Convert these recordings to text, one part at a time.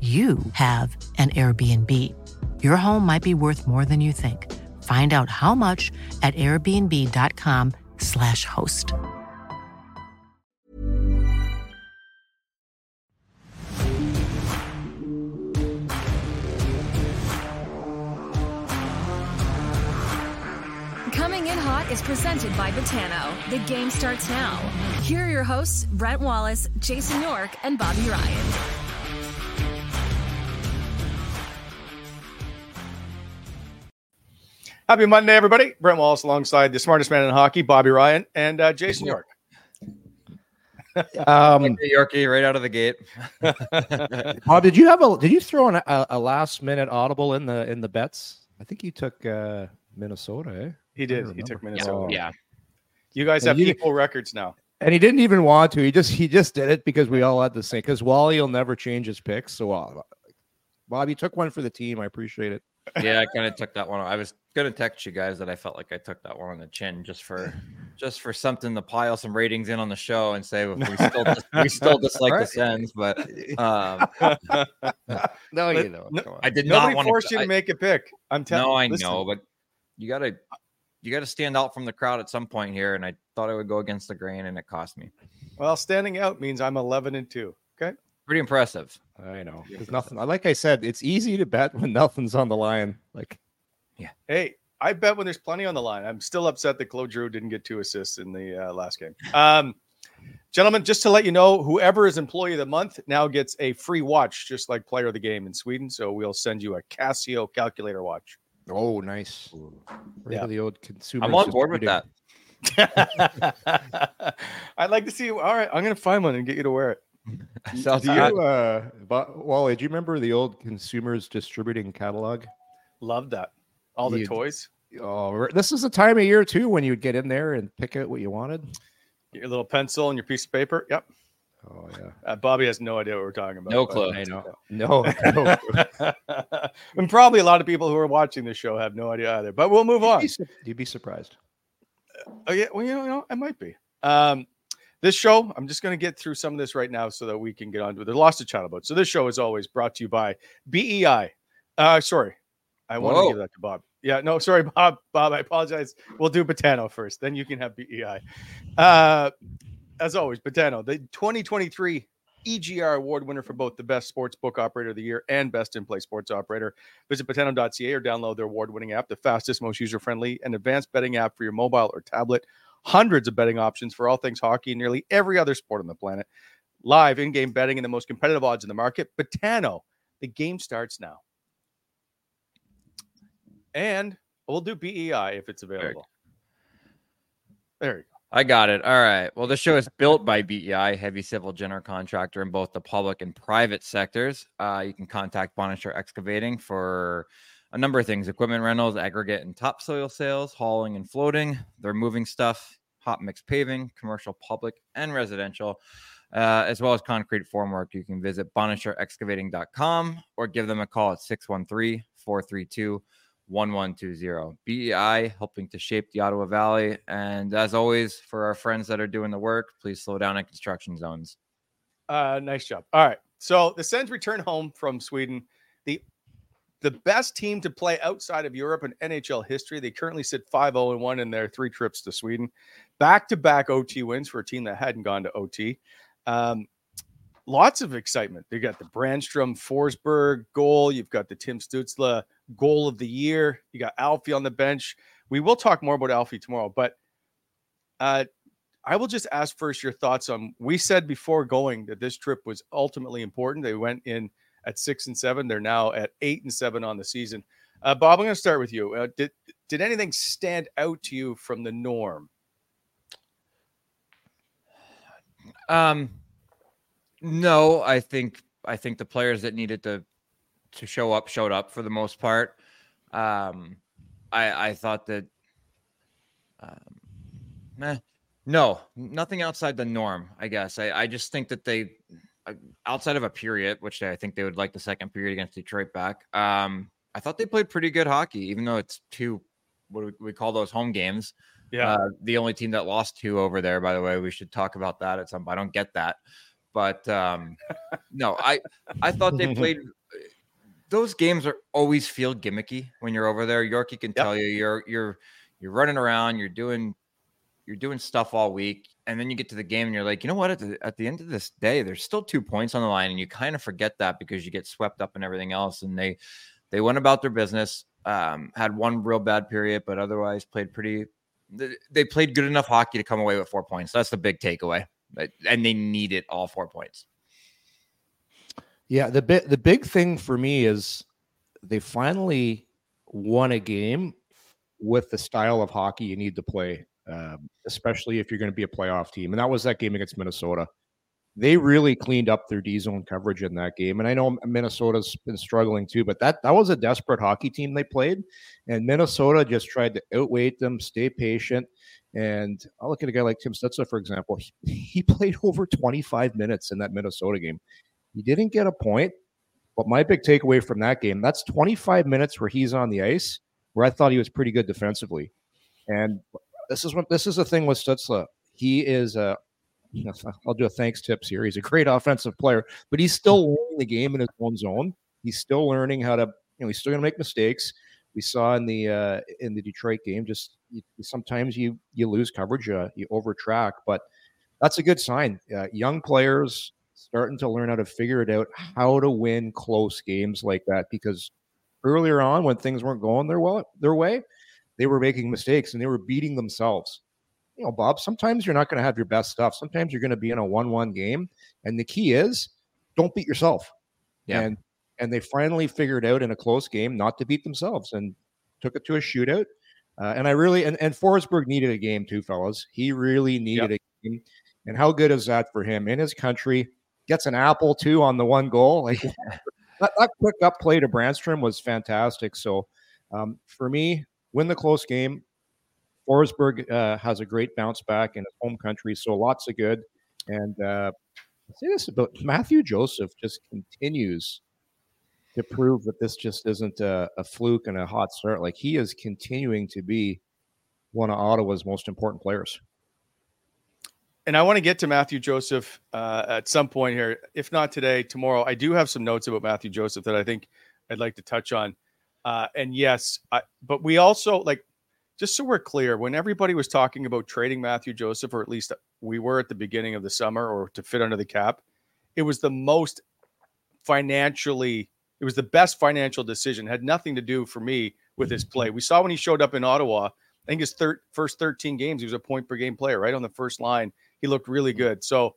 you have an Airbnb. Your home might be worth more than you think. Find out how much at airbnb.com/slash host. Coming in hot is presented by Betano. The game starts now. Here are your hosts, Brent Wallace, Jason York, and Bobby Ryan. Happy Monday, everybody. Brent Wallace alongside the smartest man in hockey, Bobby Ryan, and uh, Jason York. Um, Yorkie right out of the gate. Bob, did you have a? Did you throw an, a, a last minute audible in the in the bets? I think you took uh, Minnesota. Eh? He did. He took Minnesota. Yeah. You guys And have you- equal records now. And he didn't even want to. He just he just did it because we all had the same. Because Wally will never change his picks. So, uh, Bob, you took one for the team. I appreciate it. Yeah, I kind of took that one. I was gonna text you guys that I felt like I took that one on the chin just for just for something to pile some ratings in on the show and say if we still dis- we still dislike the Right. Sens, but um, No, Let- you know. no- I did Nobody not want forced you to I, make a pick. I'm telling. No, I listen, know, but you gotta you gotta stand out from the crowd at some point here, and I thought I would go against the grain, and it cost me. Well, standing out means I'm 11 and two. Okay. Pretty impressive. I know. There's nothing. Like I said, it's easy to bet when nothing's on the line. Like Hey, I bet when there's plenty on the line. I'm still upset that Claude Giroux didn't get two assists in the uh, last game. Um, gentlemen, just to let you know, whoever is employee of the month now gets a free watch, just like player of the game in Sweden. So we'll send you a Casio calculator watch. Oh, nice. Yeah. to the old consumer. I'm on board with that. I'd like to see. All right, I'm gonna find one and get you to wear it. Sounds Do you, uh, Bo- Wally? Do you remember the old consumers distributing catalog? Love that. All the toys. Oh, this is the time of year too when you would get in there and pick out what you wanted. Get your little pencil and your piece of paper. Yep. Oh yeah, Uh, Bobby has no idea what we're talking about. No clue. I know. No, no. and probably a lot of people who are watching this show have no idea either. But we'll move You'd on. be, su- you'd be surprised. Oh yeah, well you know, you know I might be. Um, this show, I'm just going to get through some of this right now so that we can get on to it. There's lots to chat about. So this show is always brought to you by BEI. Uh, sorry, I want to give that to Bob. Yeah, no, sorry, Bob. Bob, I apologize. We'll do Betano first, then you can have BEI. Uh, as always, Betano, the 2023 EGR award winner for both the best sports book operator of the year and best in play sports operator. Visit betano.ca or download their award winning app, the fastest, most user friendly, and advanced betting app for your mobile or tablet. Hundreds of betting options for all things hockey and nearly every other sport on the planet. Live in game betting and the most competitive odds in the market. Betano, the game starts now. And we'll do BEI if it's available. There you go. I got it. All right. Well, the show is built by BEI, heavy civil general contractor in both the public and private sectors. Uh, you can contact Bonnechere Excavating for a number of things equipment rentals, aggregate and topsoil sales, hauling and floating. They're moving stuff, hot mix paving, commercial, public, and residential, uh, as well as concrete formwork. You can visit bonnechereexcavating.com or give them a call at 613 432 1120. BEI helping to shape the Ottawa Valley. And as always, for our friends that are doing the work, please slow down in construction zones. Uh, nice job. All right. So the Sens return home from Sweden. The the best team to play outside of Europe in NHL history. They currently sit 5 0 1 in their three trips to Sweden. Back to back OT wins for a team that hadn't gone to OT. Um, lots of excitement. They got the Brannstrom Forsberg goal. You've got the Tim Stützle goal of the year. You got Alfie on the bench. We will talk more about Alfie tomorrow, but uh, I will just ask first your thoughts on. We said before going that this trip was ultimately important. They went in at six and seven. They're now at eight and seven on the season. Uh, Bob, I'm going to start with you. Uh, did did anything stand out to you from the norm? Um, no, I think I think the players that needed to to show up showed up for the most part. Um, I I thought that, um, meh, no, nothing outside the norm. I guess I I just think that they outside of a period, which I think they would like the second period against Detroit back. Um, I thought they played pretty good hockey, even though it's two what do we call those home games. Yeah, uh, the only team that lost two over there. By the way, we should talk about that at some. I don't get that, but um, no, I I thought they played. Those games are always feel gimmicky when you're over there. Yorkie can yep. tell you you're you're you're running around, you're doing you're doing stuff all week, and then you get to the game and you're like, you know what? At the, at the end of this day, there's still two points on the line, and you kind of forget that because you get swept up in everything else. And they they went about their business. Um, had one real bad period, but otherwise played pretty. They played good enough hockey to come away with four points. That's the big takeaway, and they needed all four points. Yeah, the bit the big thing for me is they finally won a game with the style of hockey you need to play um, especially if you're going to be a playoff team. And that was that game against Minnesota. They really cleaned up their D zone coverage in that game. And I know Minnesota's been struggling too, but that, that was a desperate hockey team they played. And Minnesota just tried to outweight them, stay patient. And I'll look at a guy like Tim Stützle, for example. He, played over 25 minutes in that Minnesota game. He didn't get a point, but my big takeaway from that game, that's 25 minutes where he's on the ice, where I thought he was pretty good defensively. And this is what this is the thing with Stützle. He is a I'll do a thanks tips here. He's a great offensive player, but he's still learning the game in his own zone. He's still learning how to, you know, he's still going to make mistakes. We saw in the uh, in the Detroit game, just you, sometimes you you lose coverage, uh, you over track, but that's a good sign. Uh, young players starting to learn how to figure it out, how to win close games like that. Because earlier on, when things weren't going their well their way, they were making mistakes and they were beating themselves. You know, Bob, sometimes you're not going to have your best stuff. Sometimes you're going to be in a 1 1 game. And the key is don't beat yourself. Yeah. And and they finally figured out in a close game not to beat themselves and took it to a shootout. Uh, and I really and, and Forsberg needed a game too, fellas. He really needed yep. a game. And how good is that for him in his country? Gets an apple too on the one goal. Like that, that, quick up play to Brannstrom was fantastic. So um, for me, win the close game. Forsberg uh, has a great bounce back in his home country, so lots of good. And uh, I'll say this about Mathieu Joseph just continues to prove that this just isn't a, a, fluke and a hot start. Like he is continuing to be one of Ottawa's most important players. And I want to get to Mathieu Joseph uh, at some point here, if not today, tomorrow. I do have some notes about Mathieu Joseph that I think I'd like to touch on. Uh, and yes, I, but we also like just so we're clear when everybody was talking about trading Mathieu Joseph, or at least we were at the beginning of the summer, or to fit under the cap, it was the most financially, it was the best financial decision. It had nothing to do for me with his play. We saw when he showed up in Ottawa. I think his thir- first 13 games, he was a point per game player, right on the first line. He looked really mm-hmm. good. So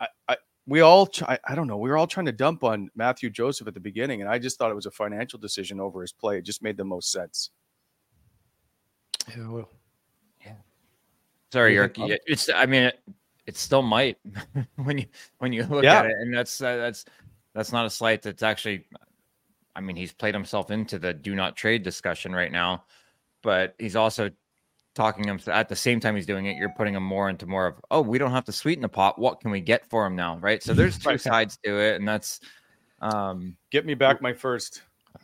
I, I, we all I, I don't know we were all trying to dump on matthew joseph at the beginning and i just thought it was a financial decision over his play it just made the most sense Yeah, well, yeah. Sorry, You York. think- yeah, It's. I mean, it, it still might when you when you look Yeah. at it, and that's uh, that's that's not a slight. That's actually. I mean, he's played himself into the do not trade discussion right now, but he's also talking him at the same time he's doing it. You're putting him more into more of oh, we don't have to sweeten the pot. What can we get for him now? Right. So there's two sides to it, and that's. um Get me back my first.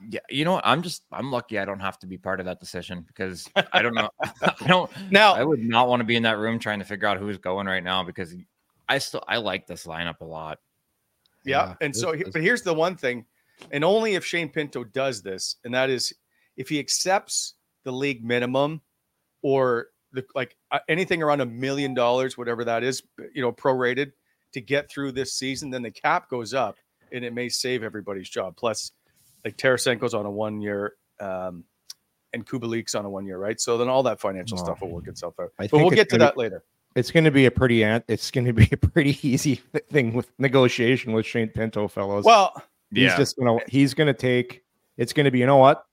yeah, you know what? I'm just I'm lucky I don't have to be part of that decision because I don't know. I don't Now, I would not want to be in that room trying to figure out who's going right now because I still I like this lineup a lot. Yeah. Yeah, and so, but here's the one thing, and only if Shane Pinto does this, and that is if he accepts the league minimum or the like uh, anything around a million dollars, whatever that is, you know, prorated to get through this season, then the cap goes up and it may save everybody's job. Plus, like Tarasenko's on a one year, um, and Kubalik's on a one year, right? So then all that financial Well, stuff will work itself out. I But we'll get to that later. it's going to be a pretty. It's going to be a pretty easy thing with negotiation with Shane Pinto, fellows. Well, he's just gonna he's gonna take. It's going to be. You know what?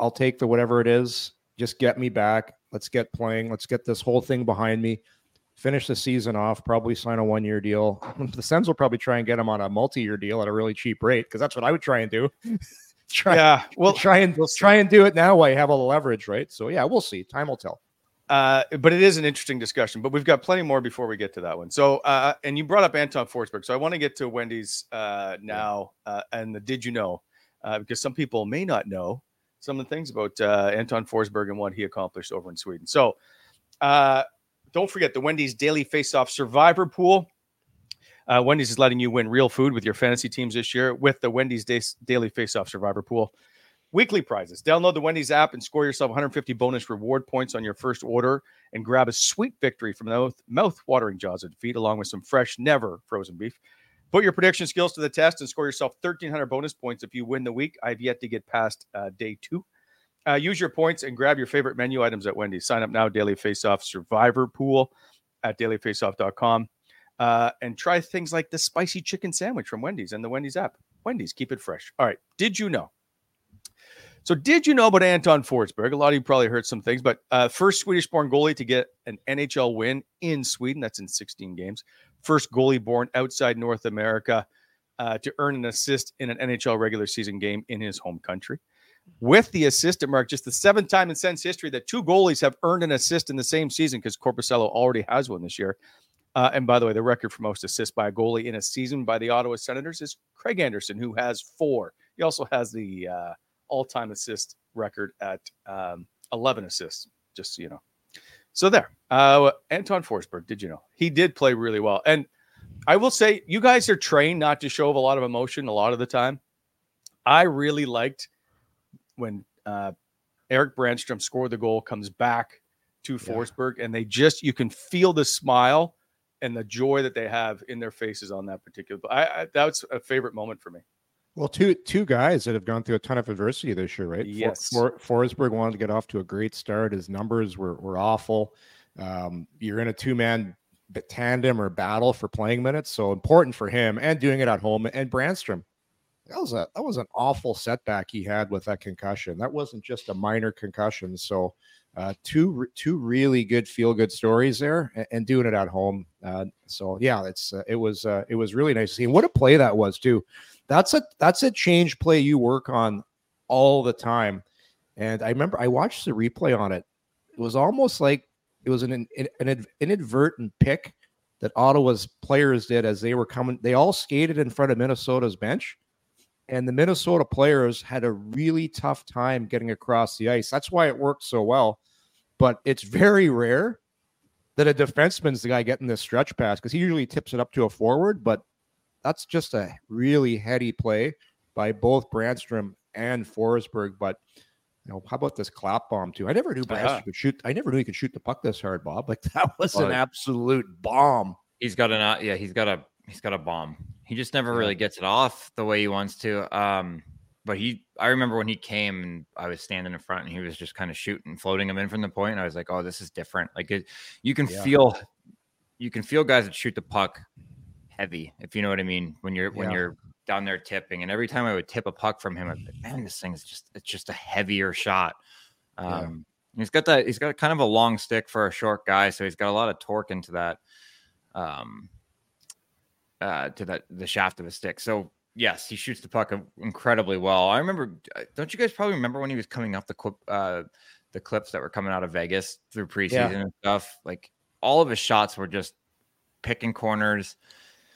I'll take the whatever it is. Just get me back. Let's get playing. Let's get this whole thing behind me. Finish the season off. Probably sign a one year deal. The Sens will probably try and get him on a multi year deal at a really cheap rate because that's what I would try and do. try, yeah. Well, try and we'll try and do it now while you have all the leverage, right? So yeah, we'll see. Time will tell. Uh, but it is an interesting discussion. But we've got plenty more before we get to that one. So, uh, and you brought up Anton Forsberg, so I want to get to Wendy's uh, now uh, and the did you know? Uh, because some people may not know some of the things about uh, Anton Forsberg and what he accomplished over in Sweden. So, uh, don't forget the Wendy's Daily Face-Off Survivor Pool. Uh, Wendy's is letting you win real food with your fantasy teams this year with the Wendy's Day- Daily Face-Off Survivor Pool. Weekly prizes. Download the Wendy's app and score yourself 150 bonus reward points on your first order and grab a sweet victory from the mouth watering jaws of defeat, along with some fresh, never frozen beef. Put your prediction skills to the test and score yourself 1,300 bonus points if you win the week. I've yet to get past uh, day two. Uh, use your points and grab your favorite menu items at Wendy's. Sign up now, Daily Face Off Survivor Pool at dailyfaceoff.com. Uh, and try things like the spicy chicken sandwich from Wendy's and the Wendy's app. Wendy's, keep it fresh. All right. Did you know? So, did you know about Anton Forsberg? A lot of you probably heard some things, but uh, first Swedish born goalie to get an NHL win in Sweden. That's in 16 games. First goalie born outside North America uh, to earn an assist in an NHL regular season game in his home country. With the assistant mark, just the seventh time in Sens history that two goalies have earned an assist in the same season because Korpisalo already has one this year. Uh, and by the way, the record for most assists by a goalie in a season by the Ottawa Senators is Craig Anderson, who has four. He also has the uh, all-time assist record at um, 11 assists. Just so you know. So there, uh, Anton Forsberg. Did you know he did play really well? And I will say, you guys are trained not to show a lot of emotion a lot of the time. I really liked when uh, Erik Brannstrom scored the goal, comes back to Yeah. Forsberg, and they just you can feel the smile and the joy that they have in their faces on that particular. I, I that's a favorite moment for me. Well, two two guys that have gone through a ton of adversity this year, right? Yes. For, Forsberg wanted to get off to a great start. His numbers were were awful. Um, you're in a two man tandem or battle for playing minutes, so important for him and doing it at home. And Brannstrom, that was a that was an awful setback he had with that concussion. That wasn't just a minor concussion. So, uh, two two really good feel good stories there, and, and doing it at home. Uh, so yeah, it's uh, it was uh, it was really nice to see. And what a play that was too. That's a that's a change play you work on all the time. And I remember I watched the replay on it. It was almost like it was an an, an inadvertent pick that Ottawa's players did as they were coming. They all skated in front of Minnesota's bench, and the Minnesota players had a really tough time getting across the ice. That's why it worked so well. But it's very rare that a defenseman's the guy getting this stretch pass because he usually tips it up to a forward. But that's just a really heady play by both Brannstrom and Forsberg. But you know, how about this clap bomb too? I never knew Brannstrom Uh-huh. could shoot. I never knew he could shoot the puck this hard, Bob. Like that was Well, an absolute bomb. He's got an uh, yeah, he's got a he's got a bomb. He just never really gets it off the way he wants to. Um, but he I remember when he came and I was standing in front and he was just kind of shooting, floating him in from the point. And I was like, oh, this is different. Like it, you can Yeah. feel you can feel guys that shoot the puck heavy, if you know what I mean, when you're when you're down there tipping. And every time I would tip a puck from him, I'd be like, man, this thing's just it's just a heavier shot. Yeah. Um, He's got that. He's got kind of a long stick for a short guy, so he's got a lot of torque into that, um, uh, to that the shaft of his stick. So yes, he shoots the puck incredibly well. I remember. Uh, don't you guys probably remember when he was coming up the clip, uh, the clips that were coming out of Vegas through preseason yeah. and stuff? Like all of his shots were just picking corners.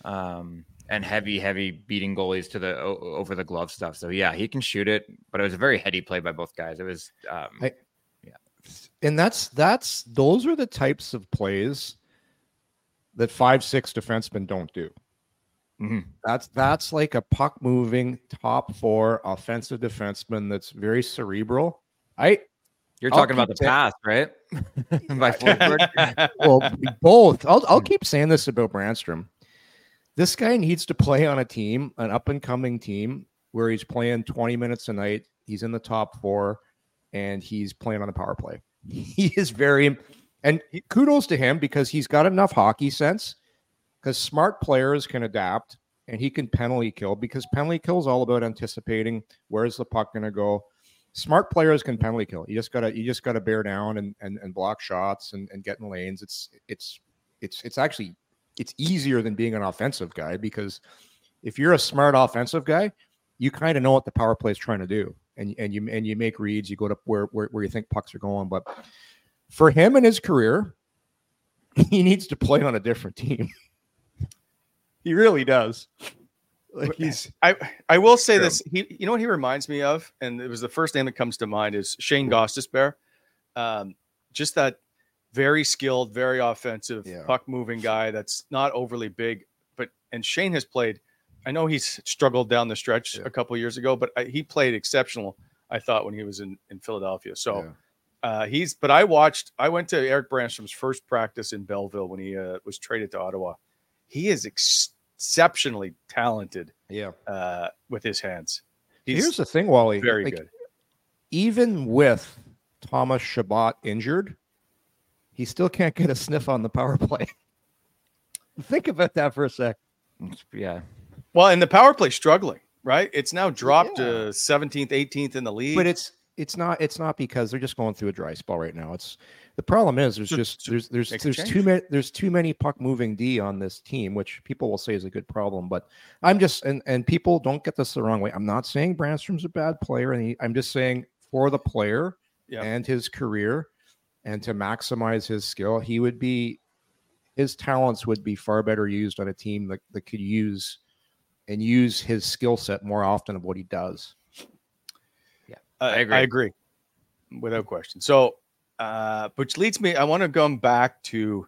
Um, and heavy, heavy beating goalies to the over the glove stuff. So yeah, he can shoot it, but it was a very heady play by both guys. It was, um, I, yeah, and that's that's those are the types of plays that five six defensemen don't do. Mm-hmm. That's that's like a puck moving top four offensive defenseman that's very cerebral. I you're talking about the saying, past, right? well, both. I'll I'll keep saying this about Brannstrom this guy needs to play on a team, an up and coming team, where he's playing 20 minutes a night. He's in the top four and he's playing on the power play. He is very, and kudos to him because he's got enough hockey sense because smart players can adapt and he can penalty kill because penalty kill is all about anticipating where's the puck going to go. Smart players can penalty kill. You just gotta you just gotta bear down and and, and block shots and, and get in lanes. It's it's it's it's actually it's easier than being an offensive guy because if you're a smart offensive guy, you kind of know what the power play is trying to do, and and you and you make reads. You go to where where, where you think pucks are going. But for him and his career, he needs to play on a different team. he really does. Like he's I I will say this. He you know what he reminds me of, and it was the first name that comes to mind is Shane Gostisbehere. Um, just that very skilled, very offensive, yeah. puck moving guy that's not overly big. But and Shane has played. I know he's struggled down the stretch yeah. a couple years ago, but I, he played exceptional. I thought when he was in in Philadelphia. So yeah. uh, he's. But I watched. I went to Erik Brannstrom's first practice in Belleville when he uh, was traded to Ottawa. He is ex- exceptionally talented. Yeah, uh, with his hands. He's Here's the thing, Wally. Very like, good. Even with Thomas Chabot injured, he still can't get a sniff on the power play. Think about that for a sec. Yeah. Well, and the power play struggling, right? It's now dropped yeah. to 17th, 18th in the league. But it's it's not it's not because they're just going through a dry spell right now. It's the problem is there's just, there's there's there's too many there's too many puck moving D on this team, which people will say is a good problem. But I'm just and and people don't get this the wrong way. I'm not saying Brannstrom's a bad player, and he, I'm just saying for the player yeah. and his career, and to maximize his skill, he would be his talents would be far better used on a team that, that could use and use his skill set more often of what he does. Yeah, uh, I agree. I agree without question. So, uh, which leads me, I want to come back to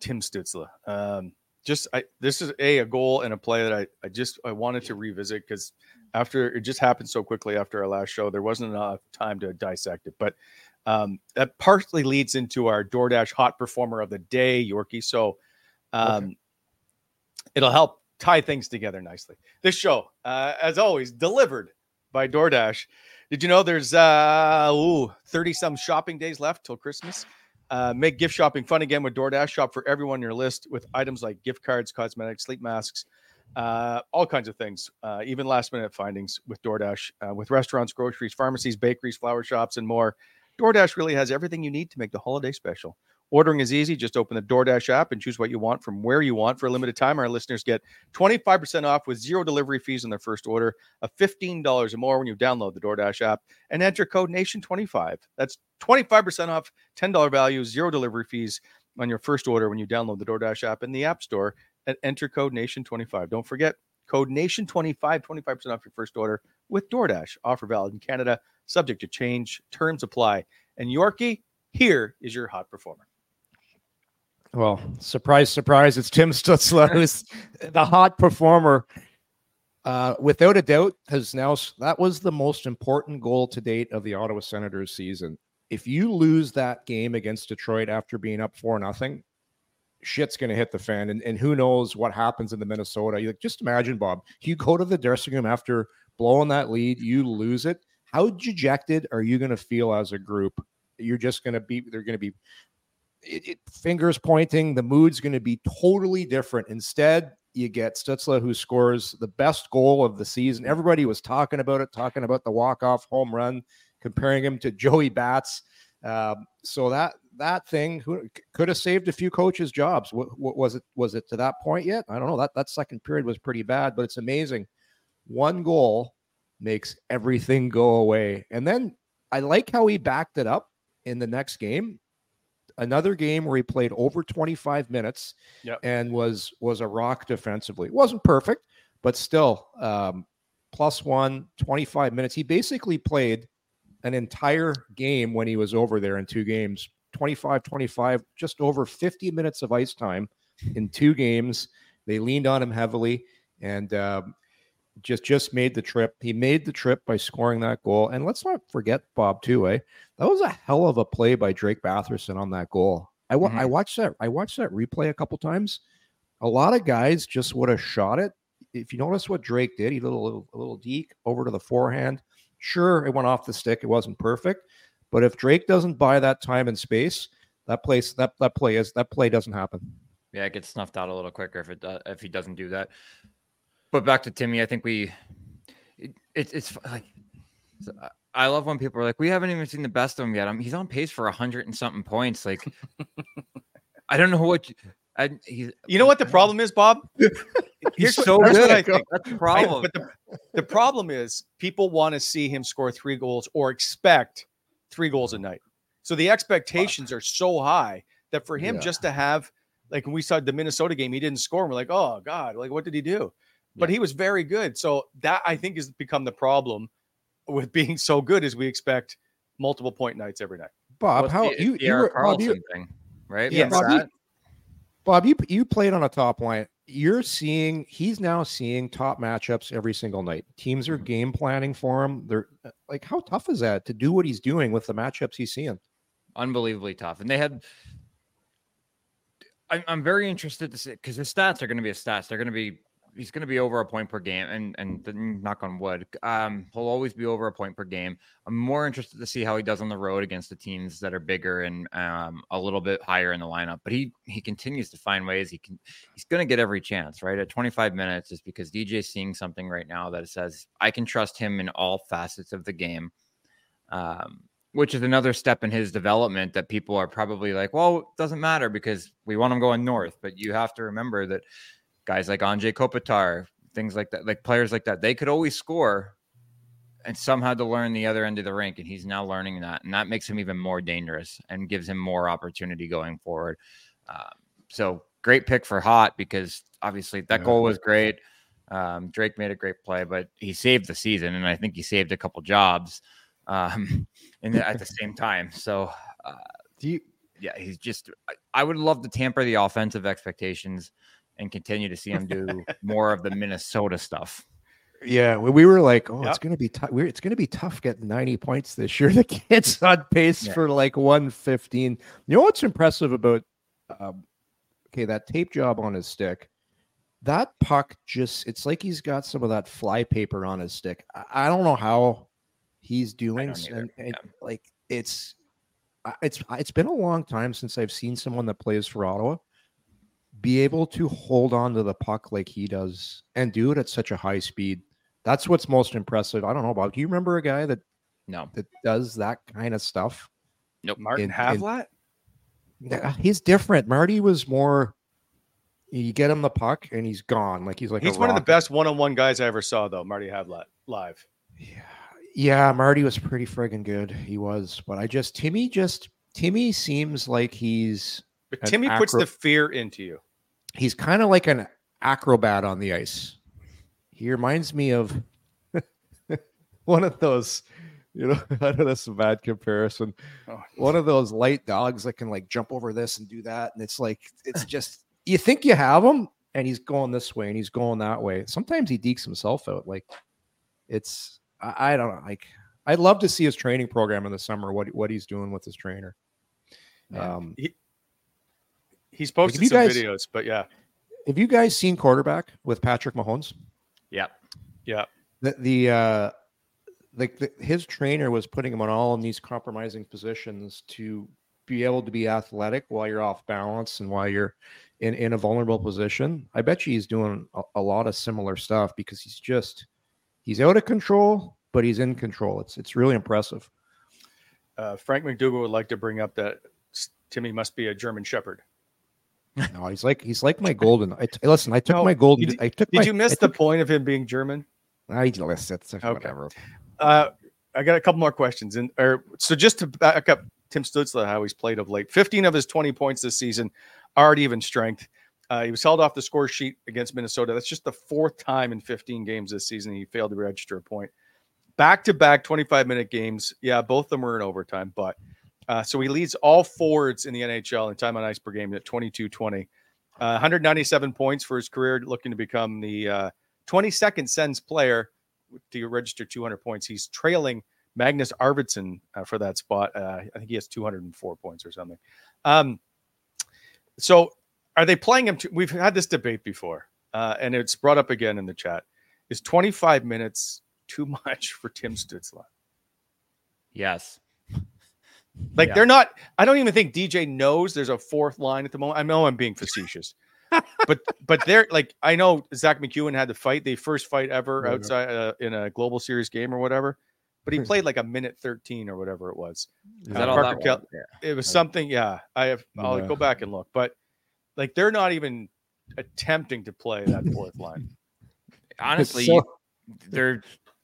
Tim Stützle. Um, just I, this is a a goal and a play that I, I just I wanted to revisit because after it just happened so quickly after our last show, there wasn't enough time to dissect it. But um, that partly leads into our DoorDash hot performer of the day, Yorkie. So um, okay. it'll help tie things together nicely. This show, uh, as always, delivered by DoorDash. Did you know there's uh, ooh, 30 some shopping days left till Christmas? Uh, make gift shopping fun again with DoorDash. Shop for everyone on your list with items like gift cards, cosmetics, sleep masks, uh, all kinds of things, uh, even last minute findings with DoorDash, uh, with restaurants, groceries, pharmacies, bakeries, flower shops, and more. DoorDash really has everything you need to make the holiday special. Ordering is easy. Just open the DoorDash app and choose what you want from where you want. For a limited time, our listeners get 25% off with zero delivery fees on their first order of $15 or more when you download the DoorDash app and enter code NATION25. That's 25% off, $10 value, zero delivery fees on your first order when you download the DoorDash app in the App Store and enter code NATION25. Don't forget, code NATION25, 25% off your first order with DoorDash. Offer valid in Canada subject to change. Terms apply. And Yorkie, here is your hot performer. Well, surprise, surprise, it's Tim Stützle who's the hot performer. Uh, without a doubt, has now that was the most important goal to date of the Ottawa Senators season. If you lose that game against Detroit after being up four nothing, shit's going to hit the fan, and, and who knows what happens in the Minnesota. You like, just imagine, Bob, you go to the dressing room after blowing that lead, you lose it how dejected are you going to feel as a group? You're just going to be, they're going to be it, it, fingers pointing. The mood's going to be totally different. Instead, you get Stützle, who scores the best goal of the season. Everybody was talking about it, talking about the walk-off home run, comparing him to Joey Bats. Um, so that that thing who could have saved a few coaches' jobs. What, was it? Was it to that point yet? I don't know. That that second period was pretty bad, but it's amazing. One goal makes everything go away, and then I like how he backed it up in the next game. Another game where he played over 25 minutes Yep. and was was a rock defensively. It wasn't perfect, but still um, plus one, 25 minutes. He basically played an entire game when he was over there in two games 25 25 just over 50 minutes of ice time in two games they leaned on him heavily and um, just just made the trip. He made the trip by scoring that goal. And let's not forget bob too eh? That was a hell of a play by drake batherson on that goal. I wa- i watched that i watched that replay a couple times. A lot of guys just would have shot it. If you notice what drake did he did a little, a little deke over to the forehand. Sure, it went off the stick. It wasn't perfect, but if Drake doesn't buy that time and space, that place that that play is that play doesn't happen. Yeah, it gets snuffed out a little quicker if it does, if he doesn't do that. But back to Timmy, I think we it, it, it's like so I- I love when people are like, we haven't even seen the best of him yet. I mean, he's on pace for a hundred and something points. Like, I don't know what you, I, he's. You know what the problem is, Bob? He's what- so here's what good. I think. That's the I- problem. but the, the problem is people want to see him score three goals or expect three goals a night. So the expectations are so high that for him Yeah. just to have, like when we saw the Minnesota game, he didn't score. And we're like, oh God, like what did he do? But he was very good. So that I think has become the problem with being so good is we expect multiple point nights every night. Bob, What's how the- you the you, Eric were, Bob, you thing, right? Yes. Remember Bob, you- Bob, you you played on a top line. You're seeing he's now seeing top matchups every single night. Teams are game planning for him. They're uh, like, how tough is that to do what he's doing with the matchups he's seeing? unbelievably tough. And they had. I'm, I'm very interested to see because his stats are going to be his stats. They're going to be. He's going to be over a point per game, and and knock on wood, um, he'll always be over a point per game. I'm more interested to see how he does on the road against the teams that are bigger and um, a little bit higher in the lineup. But he he continues to find ways. He can he's going to get every chance, right? At 25 minutes, is because DJ's seeing something right now that says I can trust him in all facets of the game. Um, which is another step in his development that people are probably like, well, it doesn't matter because we want him going north. But you have to remember that guys like Anze Kopitar, things like that, like players like that, they could always score and some had to learn the other end of the rink. And he's now learning that. And that makes him even more dangerous and gives him more opportunity going forward. Um, so great pick for Hot because obviously that Yeah. goal was great. Um, Drake made a great play, but he saved the season. And I think he saved a couple jobs um, in the, at the same time. So, uh, Do you yeah, he's just. I, I would love to tamper the offensive expectations and continue to see him do more of the Minnesota stuff. Yeah, we, we were like, oh, it's gonna be tough. We're it's gonna be tough getting 90 points this year. The kid's on pace Yeah. for like 115. You know what's impressive about um, okay, that tape job on his stick? That puck just it's like he's got some of that fly paper on his stick. I, I don't know how he's doing don't s- either. and, and Yeah. like it's it's it's been a long time since I've seen someone that plays for Ottawa be able to hold on to the puck like he does and do it at such a high speed. That's what's most impressive. I don't know, Bob. Do you remember a guy that No, that does that kind of stuff? Nope. Martin In- in- Havlat? Yeah, He's different. Marty was more. You get him the puck and he's gone. Like he's like he's one of the best one-on-one guys I ever saw, though. Marty Havlat live. Yeah, yeah. Marty was pretty friggin' good. He was, but I just Timmy just Timmy seems like he's But An Timmy puts the fear into you. He's kind of like an acrobat on the ice. He reminds me of one of those, you know, I know that's a bad comparison. Oh. One of those light dogs that can like jump over this and do that. And it's like, it's just, you think you have him and he's going this way and he's going that way. Sometimes he dekes himself out. Like it's, I, I don't know. Like, I'd love to see his training program in the summer, what, what he's doing with his trainer. Um, He's posted you some guys- videos, but yeah, have you guys seen quarterback with Patrick Mahomes? yeah, yeah. the the uh like the, his trainer was putting him on all in these compromising positions to be able to be athletic while you're off balance and while you're in in a vulnerable position. I bet you he's doing a, a lot of similar stuff because he's just he's out of control, but he's in control. It's it's really impressive. Uh, Frank McDougal would like to bring up that Timmy must be a German Shepherd. No, he's like he's like my golden. I t- listen. I took No, my golden. did- I took. Did my, you miss the point of him being German? I listen. It's whatever. Uh, I got a couple more questions. And or so just to back up Tim Stützle, how he's played of late. 15 of his 20 points this season are at even strength. Uh, he was held off the score sheet against Minnesota. That's just the fourth time in 15 games this season he failed to register a point. Back to back 25 minute games. Yeah, both of them were in overtime, but uh, so he leads all forwards in the NHL in time on ice per game at 22 20. Uh, 197 points for his career, looking to become the uh, 22nd Sens player to register 200 points. He's trailing Magnus Arvidsson uh, for that spot. Uh, I think he has 204 points or something. Um, so, are they playing him? To, we've had this debate before, and it's brought up again in the chat. Is 25 minutes too much for Tim Stützle? Yes. Like Yeah. they're not. I don't even think DJ knows there's a fourth line at the moment. I know I'm being facetious, but but they're like I know Zack MacEwen had the fight the first fight ever Yeah. outside uh, in a global series game or whatever. But he played like a minute 13 or whatever it was. Is Uh, that all Parker that Kel- Yeah. It was something. Yeah, I have. I'll Yeah. go back and look, but like they're not even attempting to play that fourth line. Honestly, so- you- they're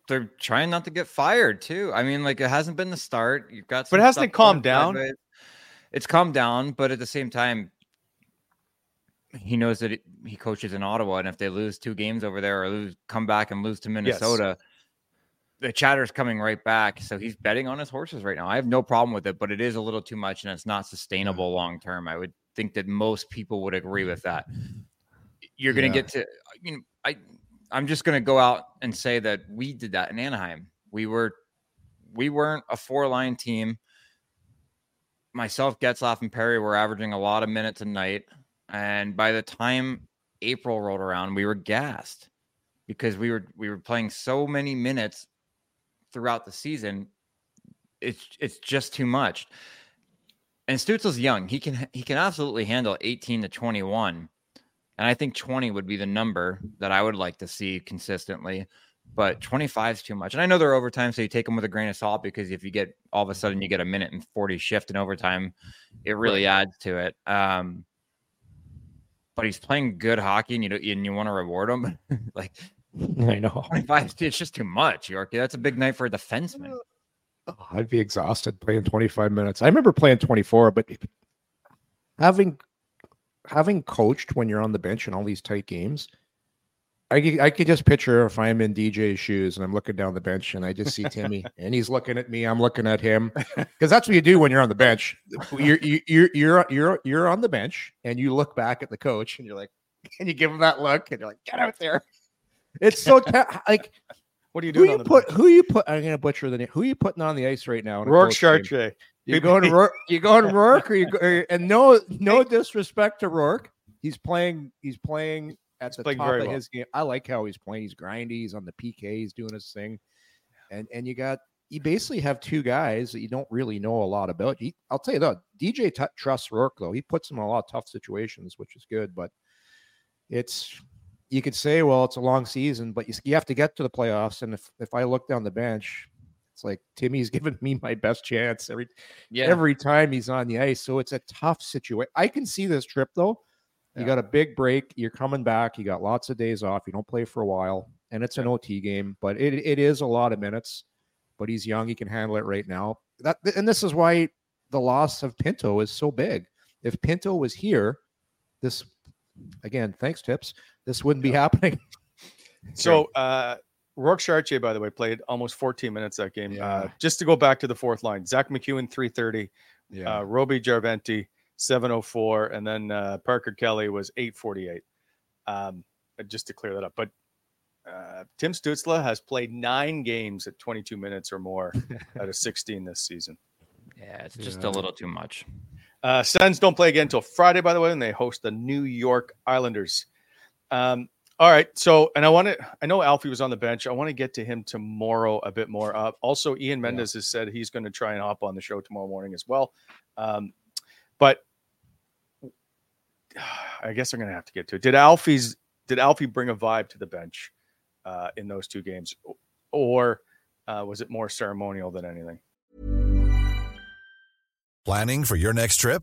they're trying not to get fired too. I mean, like it hasn't been the start. You've got, But some hasn't it calmed down? It's calmed down, but at the same time, he knows that it, he coaches in Ottawa, and if they lose two games over there or lose, come back and lose to Minnesota, the chatter's coming right back. So he's betting on his horses right now. I have no problem with it, but it is a little too much, and it's not sustainable long term. I would think that most people would agree with that. You're going to Yeah. get to, you know, I, I'm just going to go out and say that we did that in Anaheim. We were, we weren't a four line team. Myself, Getzlaff, and Perry were averaging a lot of minutes a night. And by the time April rolled around, we were gassed because we were we were playing so many minutes throughout the season. It's it's just too much. And Stützle's young. He can he can absolutely handle 18 to 21. And I think 20 would be the number that I would like to see consistently. But 25 is too much. And I know they're overtime, so you take them with a grain of salt because if you get all of a sudden you get a minute and 40 shift in overtime, it really adds to it. Um, but he's playing good hockey and you know, and you want to reward him. like I know. 25, it's just too much, Yorkie. That's a big night for a defenseman. Oh, I'd be exhausted playing 25 minutes. I remember playing 24, but having having coached when you're on the bench in all these tight games, I I could just picture if I'm in DJ's shoes and I'm looking down the bench and I just see Timmy and he's looking at me, I'm looking at him because that's what you do when you're on the bench. You're you- you're you're you're you're on the bench and you look back at the coach and you're like, and you give him that look and you're like, get out there. It's so like What are you who doing you on the put who you put I'm gonna butcher the name. Who are you putting on the ice right now? Rourke? Chartier? You going to Rourke? You going Rourke? Or you go, and no no disrespect to Rourke, he's playing he's playing at the playing top of well. his game. I like how he's playing. He's grindy. He's on the PK. He's doing his thing, and and you got you basically have two guys that you don't really know a lot about. He, I'll tell you though, DJ t- trusts Rourke though. He puts him in a lot of tough situations, which is good. But it's you could say, well, it's a long season, but you, you have to get to the playoffs. And if if I look down the bench, like Timmy's giving me my best chance every Yeah. every time he's on the ice. So it's a tough situation. I can see this trip though. You Yeah. got a big break. You're coming back. You got lots of days off. You don't play for a while, and it's an OT game, but it, it is a lot of minutes. But he's young. He can handle it right now. That and this is why the loss of Pinto is so big. If Pinto was here, this again, thanks tips. This wouldn't be happening. So, uh, Rourke Chartier, by the way, played almost 14 minutes that game. Uh, just to go back to the fourth line, Zack MacEwen, 330, uh, Roby Jarventie, 704, and then uh, Parker Kelly was 848. Um, uh, just to clear that up. But uh, Tim Stützle has played nine games at 22 minutes or more out of 16 this season. Yeah, it's just Yeah. a little too much. Uh, Sens don't play again until Friday, by the way, and they host the New York Islanders. Um, all right. So, and I want to, I know Alfie was on the bench. I want to get to him tomorrow a bit more. Uh, also, Ian Mendes has said he's going to try and hop on the show tomorrow morning as well. Um, but I guess I'm going to have to get to it. Did Alfie's, did Alfie bring a vibe to the bench uh, in those two games, or uh, was it more ceremonial than anything? Planning for your next trip?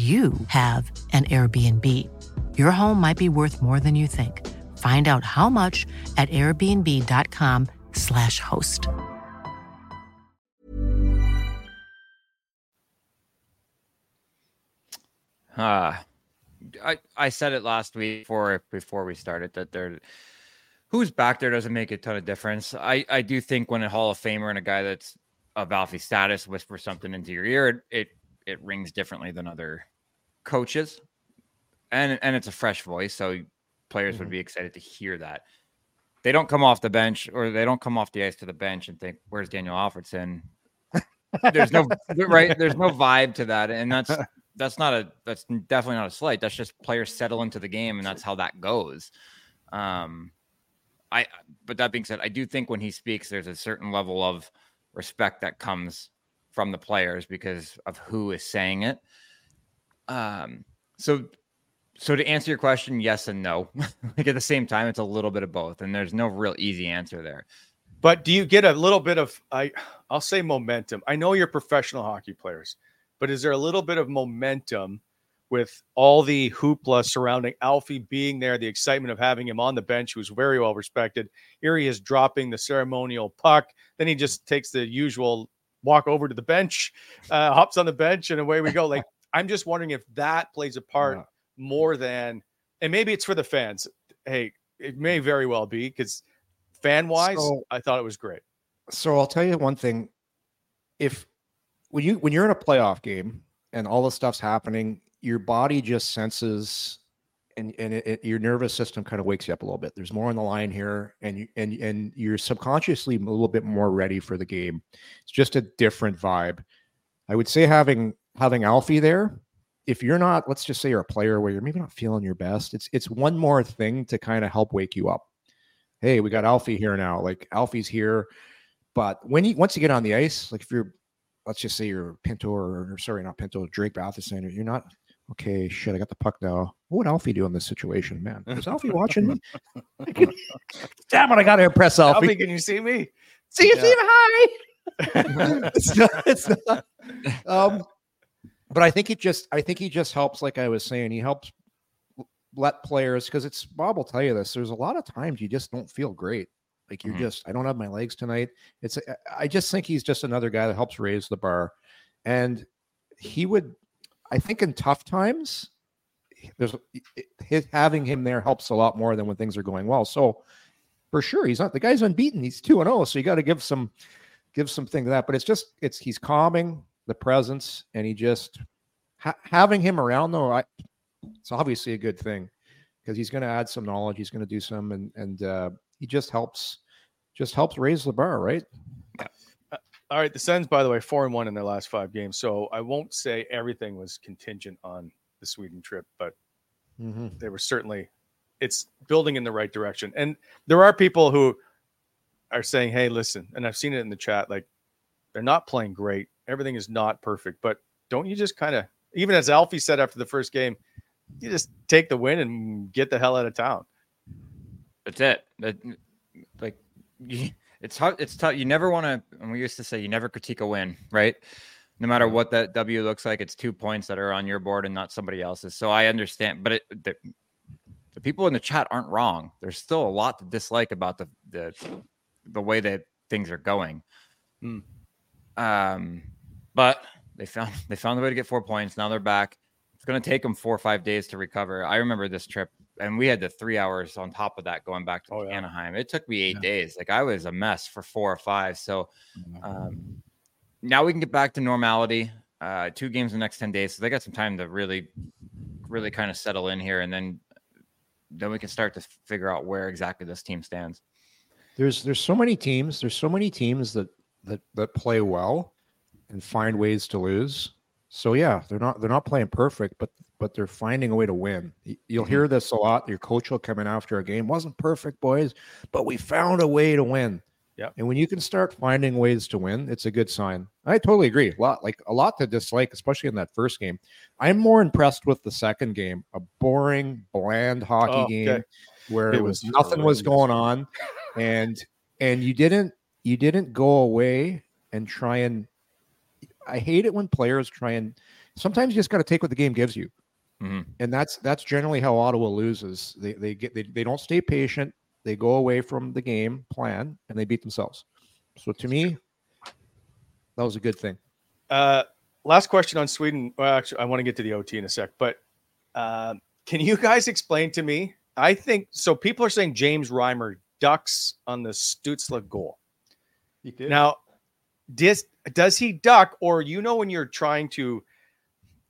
you have an Airbnb. Your home might be worth more than you think. Find out how much at airbnb.com/slash host. Uh, I I said it last week before before we started that there who's back there doesn't make a ton of difference. I I do think when a Hall of Famer and a guy that's of Alfie status whispers something into your ear, it, it it rings differently than other coaches, and and it's a fresh voice, so players mm-hmm. would be excited to hear that. They don't come off the bench or they don't come off the ice to the bench and think, "Where's Daniel Alfredsson?" There's no right. There's no vibe to that, and that's that's not a that's definitely not a slight. That's just players settle into the game, and that's how that goes. Um, I but that being said, I do think when he speaks, there's a certain level of respect that comes from the players because of who is saying it. Um, so so to answer your question, yes and no. like at the same time, it's a little bit of both, and there's no real easy answer there. But do you get a little bit of I I'll say momentum. I know you're professional hockey players, but is there a little bit of momentum with all the hoopla surrounding Alfie being there, the excitement of having him on the bench, who's very well respected. Here he is dropping the ceremonial puck. Then he just takes the usual walk over to the bench, uh, hops on the bench, and away we go. Like I'm just wondering if that plays a part yeah. more than, and maybe it's for the fans. Hey, it may very well be because fan wise, so, I thought it was great. So I'll tell you one thing: if when you when you're in a playoff game and all this stuff's happening, your body just senses and and it, it, your nervous system kind of wakes you up a little bit. There's more on the line here, and you and and you're subconsciously a little bit more ready for the game. It's just a different vibe. I would say having having Alfie there, if you're not, let's just say you're a player where you're maybe not feeling your best, it's it's one more thing to kind of help wake you up. Hey, we got Alfie here now. Like Alfie's here. But when you once you get on the ice, like if you're let's just say you're Pinto or, or sorry, not Pinto, Drake Batherson, you're not okay, shit, I got the puck now. What would Alfie do in this situation, man? Is Alfie watching me? Damn it, I gotta impress Alfie. Alfie, can you see me? See you, yeah. see hi. it's not, it's not. Um, but I think he just I think he just helps, like I was saying, he helps let players because it's Bob will tell you this. There's a lot of times you just don't feel great. Like you're mm-hmm. just, I don't have my legs tonight. It's I just think he's just another guy that helps raise the bar. And he would, I think in tough times, there's his, having him there helps a lot more than when things are going well. So for sure, he's not the guy's unbeaten. He's two and zero, oh, so you got to give some give something to that. But it's just it's he's calming the presence, and he just ha- having him around though. I, it's obviously a good thing because he's going to add some knowledge. He's going to do some, and and uh, he just helps just helps raise the bar, right? Uh, all right, the Sens, by the way, four and one in their last five games. So I won't say everything was contingent on the Sweden trip, but mm-hmm. they were certainly it's building in the right direction. And there are people who are saying, "Hey, listen," and I've seen it in the chat, like they're not playing great everything is not perfect, but don't you just kind of Even as Alfie said after the first game, you just take the win and get the hell out of town. That's it. That, like, it's hard. It's tough. You never want to. And we used to say you never critique a win, right? No matter what that W looks like, it's two points that are on your board and not somebody else's. So I understand, but it, the, the people in the chat aren't wrong. There's still a lot to dislike about the the the way that things are going. Mm. Um, but they found they found the way to get four points. Now they're back. It's going to take them four or five days to recover. I remember this trip, and we had the three hours on top of that going back to Oh, yeah. Anaheim. It took me eight Yeah. days. Like I was a mess for four or five. So um, now we can get back to normality. Uh, two games in the next ten days, so they got some time to really, really kind of settle in here, and then then we can start to figure out where exactly this team stands. There's there's so many teams. There's so many teams that that that play well and find ways to lose. So yeah, they're not they're not playing perfect, but but they're finding a way to win. You'll mm-hmm. hear this a lot. Your coach will come in after a game. Wasn't perfect, boys, but we found a way to win. Yeah. And when you can start finding ways to win, it's a good sign. I totally agree. A lot like a lot to dislike, especially in that first game. I'm more impressed with the second game, a boring, bland hockey Oh, okay. game where It it was was nothing was going on and and you didn't you didn't go away and try and I hate it when players try and sometimes you just got to take what the game gives you. Mhm. And that's that's generally how Ottawa loses. They they get they, they don't stay patient. They go away from the game plan and they beat themselves. So to me, that was a good thing. Uh, last question on Sweden. Well, actually, I want to get to the OT in a sec, but uh, can you guys explain to me? I think so. People are saying James Reimer ducks on the Stützle goal. He did. Now, does does he duck, or you know when you're trying to?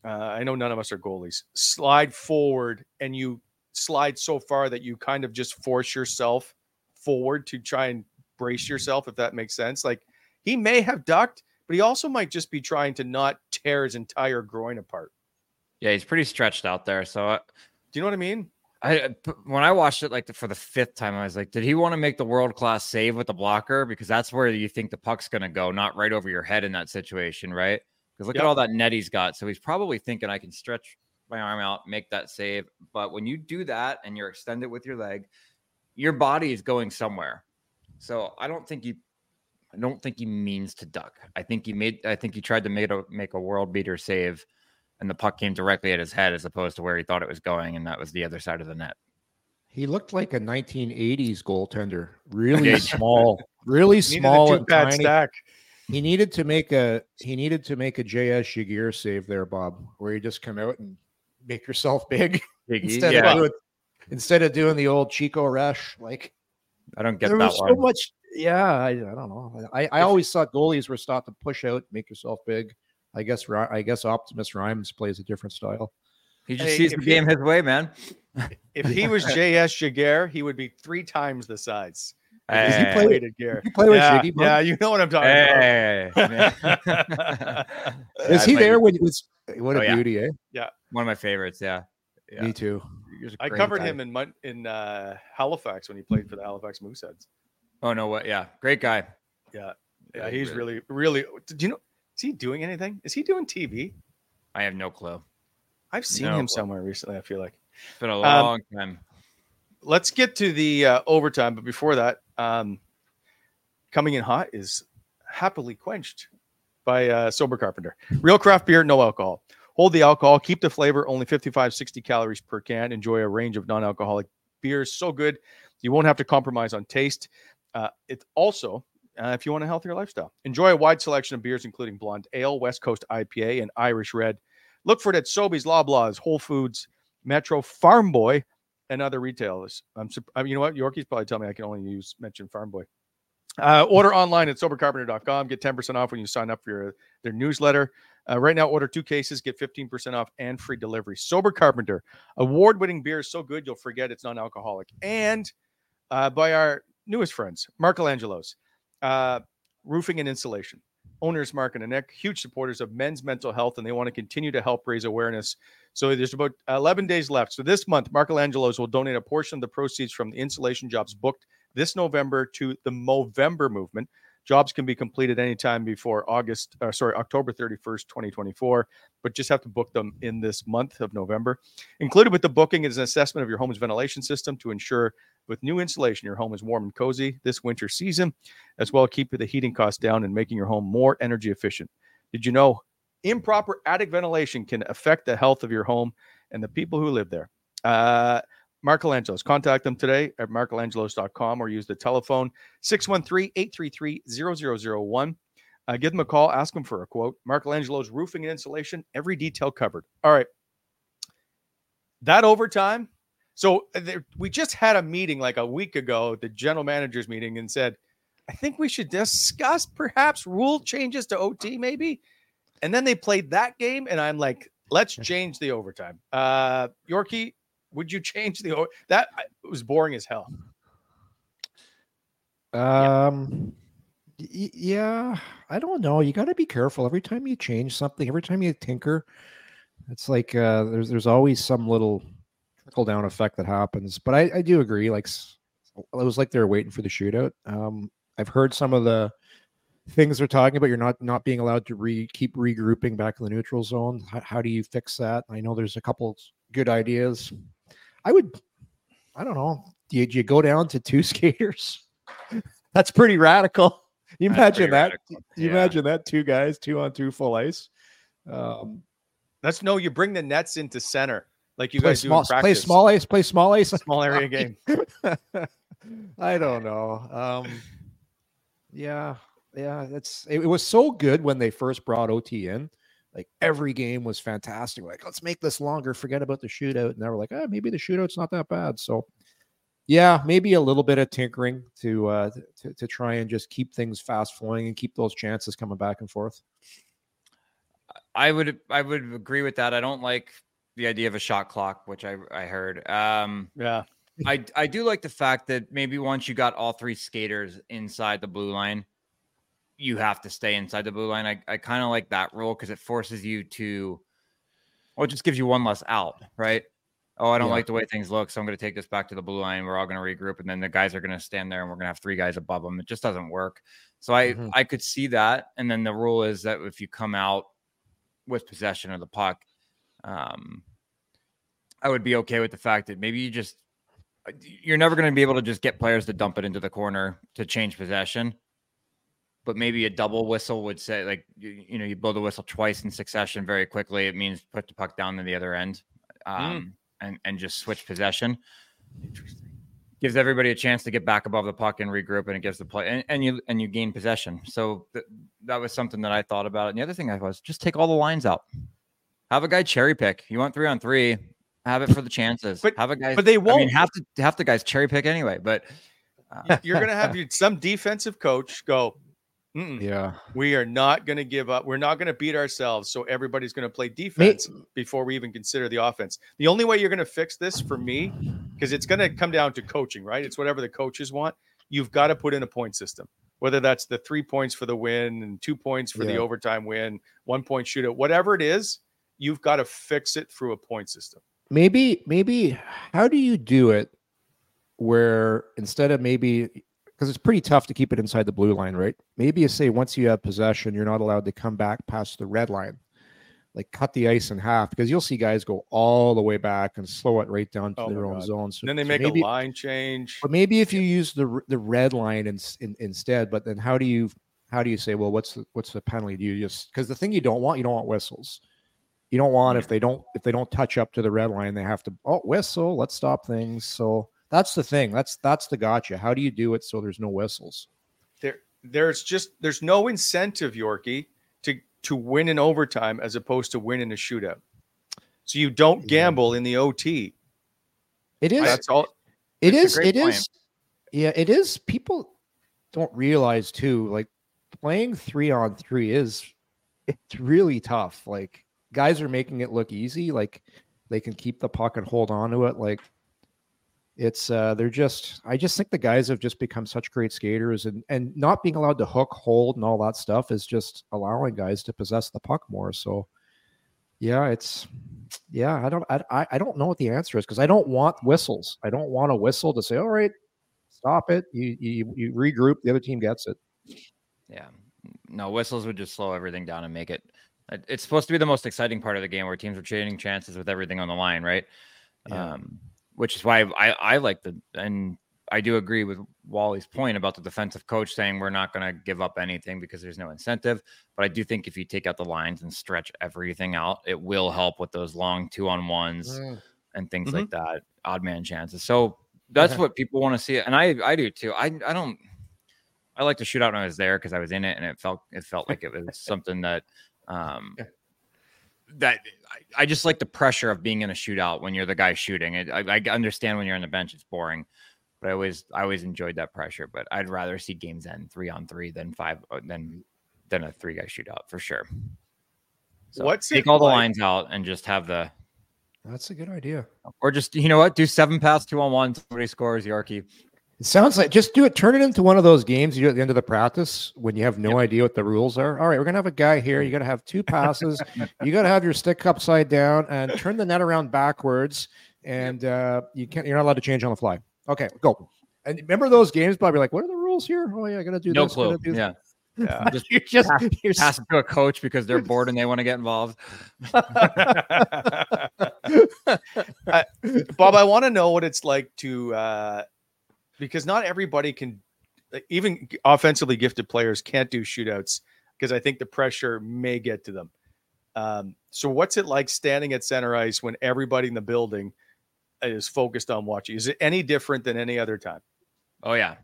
Uh, I know none of us are goalies. Slide forward, and you slide so far that you kind of just force yourself forward to try and brace yourself, if that makes sense. Like he may have ducked, but he also might just be trying to not tear his entire groin apart. Yeah, he's pretty stretched out there. So I, Do you know what I mean? I uh, p- when I watched it like the, for the fifth time, I was like, did he want to make the world class save with the blocker? Because that's where you think the puck's going to go, not right over your head in that situation, right? Because look Yep. at all that net he's got. So he's probably thinking I can stretch my arm out, make that save. But when you do that and you're extended with your leg, your body is going somewhere. So I don't think he, I don't think he means to duck. I think he made, I think he tried to make a make a world beater save, and the puck came directly at his head as opposed to where he thought it was going, and that was the other side of the net. He looked like a 1980s goaltender, really small, really Needed a small and two-pad tiny. stack. He needed to make a he needed to make a JS Giguere save there, Bob, where you just come out and make yourself big instead yeah, of doing, instead of doing the old Chico Resch. Like I don't get there that was one. so much. Yeah, I, I don't know. I, I always thought goalies were thought to push out, make yourself big. I guess I guess Optimus Reim plays a different style. He just Hey, sees if the he- game his way, man. If he was JS Giguere, he would be three times the size. Does he Hey. play- Weighted gear. you play with yeah, Shiggy, bud? yeah, you know what I'm talking Hey, about. man. Is I he there be- when it was? What a Oh, yeah. beauty, eh? Yeah, one of my favorites. Yeah. Yeah. Me too. He was a I great covered guy. him in Mon- in uh, Halifax when he played for the Halifax Mooseheads. Oh no, what? Yeah, great guy. Yeah, Yeah, yeah, he's really- really, really. Did you know? Is he doing anything? Is he doing TV? I have no clue. I've seen No him clue. somewhere recently. I feel like. It's been a long time. Let's get to the uh, overtime, but before that, um, coming in hot is happily quenched by uh, Sober Carpenter. Real craft beer, no alcohol. Hold the alcohol, keep the flavor, only 55, 60 calories per can. Enjoy a range of non alcoholic beers. So good. You won't have to compromise on taste. Uh, it's also, uh, if you want a healthier lifestyle, enjoy a wide selection of beers, including blonde ale, West Coast IPA, and Irish Red. Look for it at Sobeys, Loblaws, Whole Foods, Metro, Farm Boy, and other retailers. I'm, I mean, you know what? Yorkies probably tell me I can only use mention Farm Boy. Uh, order online at sobercarpenter.com. Get 10% off when you sign up for your, their newsletter. Uh, right now, order two cases, get 15% off and free delivery. Sober Carpenter, award winning beer is so good you'll forget it's non alcoholic. And uh, by our newest friends, Marcolangelo's, uh, roofing and insulation. Owners Mark and Nick, huge supporters of men's mental health, and they want to continue to help raise awareness. So there's about 11 days left. So this month, Marcolangelo's will donate a portion of the proceeds from the insulation jobs booked this November to the Movember movement. Jobs can be completed anytime before August, uh, sorry, October 31st, 2024, but just have to book them in this month of November. Included with the booking is an assessment of your home's ventilation system to ensure with new insulation your home is warm and cozy this winter season, as well keep the heating costs down and making your home more energy efficient. Did you know improper attic ventilation can affect the health of your home and the people who live there? Uh, Marcolangelos. Contact them today at marcolangelos.com or use the telephone 613 833 0001. Uh, give them a call, ask them for a quote. Marcolangelo's roofing and insulation, every detail covered. All right. That overtime. So uh, there, we just had a meeting like a week ago, the general managers meeting, and said, I think we should discuss perhaps rule changes to OT, maybe. And then they played that game, and I'm like, let's change the overtime. Uh, Yorkie, would you change the that was boring as hell. Um y- yeah, I don't know. You got to be careful every time you change something, every time you tinker. It's like uh there's there's always some little trickle down effect that happens. But I, I do agree like it was like they're waiting for the shootout. Um I've heard some of the things they're talking about. You're not not being allowed to re keep regrouping back in the neutral zone. How, how do you fix that? I know there's a couple good ideas. I would, I don't know. Do you, do you go down to two skaters? That's pretty radical. You imagine that? Radical. You yeah. imagine that two guys, two on two full ice. Um, That's no. You bring the nets into center like you guys small, do in Play small ice. Play small ice. Small area game. I don't know. Um, yeah, yeah. It's it, it was so good when they first brought OT in like every game was fantastic. Like, let's make this longer. Forget about the shootout. And they were like, ah, maybe the shootout's not that bad. So, yeah, maybe a little bit of tinkering to uh to, to try and just keep things fast flowing and keep those chances coming back and forth. I would I would agree with that. I don't like the idea of a shot clock, which I I heard. Um, yeah, I I do like the fact that maybe once you got all three skaters inside the blue line, you have to stay inside the blue line. I, I kind of like that rule because it forces you to, well, it just gives you one less out, right? Oh, I don't yeah. like the way things look, so I'm going to take this back to the blue line. We're all going to regroup, and then the guys are going to stand there, and we're going to have three guys above them. It just doesn't work. So I mm-hmm. I could see that, and then the rule is that if you come out with possession of the puck, um, I would be okay with the fact that maybe you just you're never going to be able to just get players to dump it into the corner to change possession but maybe a double whistle would say like you, you, know you blow the whistle twice in succession very quickly it means put the puck down to the other end mm. um, mm. and and just switch possession Interesting. gives everybody a chance to get back above the puck and regroup and it gives the play and, and you and you gain possession so th- that was something that i thought about and the other thing i was just take all the lines out have a guy cherry pick you want three on three have it for the chances but have a guy but they won't I mean, have to have the guys cherry pick anyway but uh, you're gonna have some defensive coach go Mm-mm. Yeah. We are not going to give up. We're not going to beat ourselves. So everybody's going to play defense before we even consider the offense. The only way you're going to fix this for me, because it's going to come down to coaching, right? It's whatever the coaches want. You've got to put in a point system, whether that's the three points for the win and two points for yeah. the overtime win, one point shootout, whatever it is, you've got to fix it through a point system. Maybe, maybe, how do you do it where instead of maybe because it's pretty tough to keep it inside the blue line, right? Maybe you say once you have possession, you're not allowed to come back past the red line, like cut the ice in half, because you'll see guys go all the way back and slow it right down to oh their own zone. So, then they so make maybe, a line change. But maybe if you use the the red line in, in, instead, but then how do you how do you say, well, what's the, what's the penalty? Do you just because the thing you don't want, you don't want whistles. You don't want if they don't if they don't touch up to the red line, they have to oh whistle. Let's stop things. So that's the thing. That's that's the gotcha. How do you do it so there's no whistles? There, there's just there's no incentive, Yorkie, to to win in overtime as opposed to win in a shootout. So you don't gamble yeah. in the OT. It is. That's all. It is. It point. is. Yeah, it is. People don't realize too. Like playing three on three is it's really tough. Like guys are making it look easy. Like they can keep the puck and hold on to it. Like it's uh they're just i just think the guys have just become such great skaters and and not being allowed to hook hold and all that stuff is just allowing guys to possess the puck more so yeah it's yeah i don't i, I don't know what the answer is because i don't want whistles i don't want a whistle to say all right stop it you, you you regroup the other team gets it Yeah. No, whistles would just slow everything down and make it. It's supposed to be the most exciting part of the game where teams are trading chances with everything on the line, right? Yeah. Um, which is why I, I like the, and I do agree with Wally's point about the defensive coach saying we're not going to give up anything because there's no incentive. But I do think if you take out the lines and stretch everything out, it will help with those long two on ones Mm. and things Mhm. like that, odd man chances. So that's Okay. what people want to see, and I I do too. I I don't. I like to shoot out when I was there because I was in it, and it felt it felt like it was something that um that I, I just like the pressure of being in a shootout when you're the guy shooting. It, I, I understand when you're on the bench, it's boring, but I always I always enjoyed that pressure. But I'd rather see games end three on three than five uh, than than a three guy shootout for sure. So What's take it all the lines out and just have the That's a good idea. or just you know what do seven pass two on one somebody scores Yorkie. It sounds like just do it. Turn it into one of those games you do at the end of the practice when you have no idea what the rules are. All right, we're gonna have a guy here. You got to have two passes. you got to have your stick upside down and turn the net around backwards. And uh, you can't. You're not allowed to change on the fly. Okay, go. And remember those games? Probably like, what are the rules here? Oh yeah, I got to do No this. gotta clue. do Yeah. Yeah. Just You're just pass, you're pass it to a coach because they're bored and they want to get involved. I- Bob, I want to know what it's like to uh, because not everybody can, even offensively gifted players can't do shootouts because I think the pressure may get to them. Um, so, what's it like standing at center ice when everybody in the building is focused on watching? Is it any different than any other time? Oh yeah,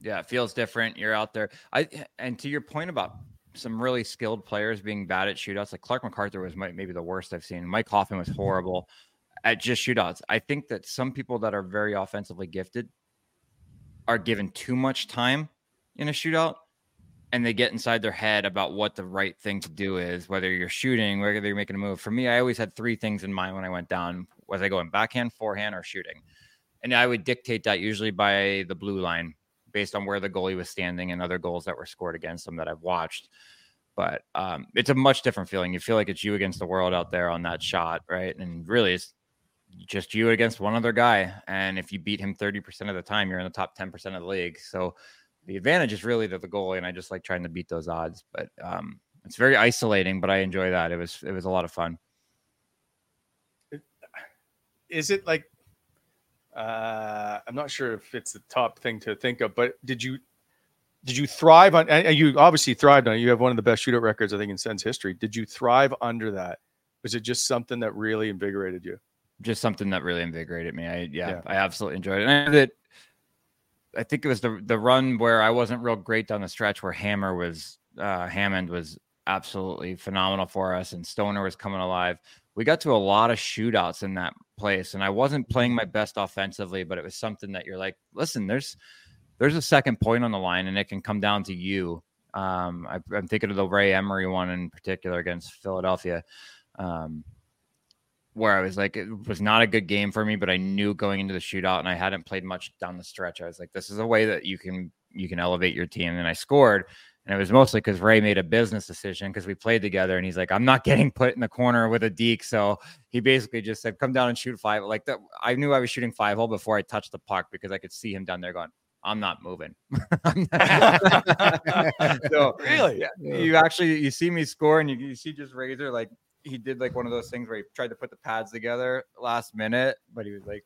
yeah. It feels different. You're out there. I and to your point about some really skilled players being bad at shootouts, like Clark MacArthur was might, maybe the worst I've seen. Mike Hoffman was horrible at just shootouts. I think that some people that are very offensively gifted are given too much time in a shootout. And they get inside their head about what the right thing to do is, whether you're shooting, whether you're making a move. For me, I always had three things in mind when I went down: was I going backhand, forehand, or shooting? and I would dictate that usually by the blue line based on where the goalie was standing and other goals that were scored against them that I've watched. But um, it's a much different feeling. You feel like it's you against the world out there on that shot, right? And really, it's just you against one other guy. And if you beat him 30% of the time, you're in the top 10% of the league. So the advantage is really to the goalie. And I just like trying to beat those odds. But um, it's very isolating, but I enjoy that. It was it was a lot of fun. Is it like uh, I'm not sure if it's the top thing to think of, but did you did you thrive on? And you obviously thrived on. it. You have one of the best shootout records I think in Sens history. Did you thrive under that? Was it just something that really invigorated you? Just something that really invigorated me. I yeah, Yeah. I absolutely enjoyed it. And that I think it was the the run where I wasn't real great down the stretch where Hammer was uh Hammond was absolutely phenomenal for us and Stoner was coming alive. We got to a lot of shootouts in that place and I wasn't playing my best offensively, but it was something that you're like, listen, there's there's a second point on the line and it can come down to you. Um, I, I'm thinking of the Ray Emery one in particular against Philadelphia. Um, where I was like, it was not a good game for me, but I knew going into the shootout and I hadn't played much down the stretch. I was like, this is a way that you can you can elevate your team. And I scored. And it was mostly because Ray made a business decision because we played together and he's like, I'm not getting put in the corner with a deke. So he basically just said, come down and shoot five. Like that, I knew I was shooting five hole before I touched the puck because I could see him down there going, I'm not moving. so Really? yeah, you actually you see me score and you, you see just Razor like he did like one of those things where he tried to put the pads together last minute, but he was like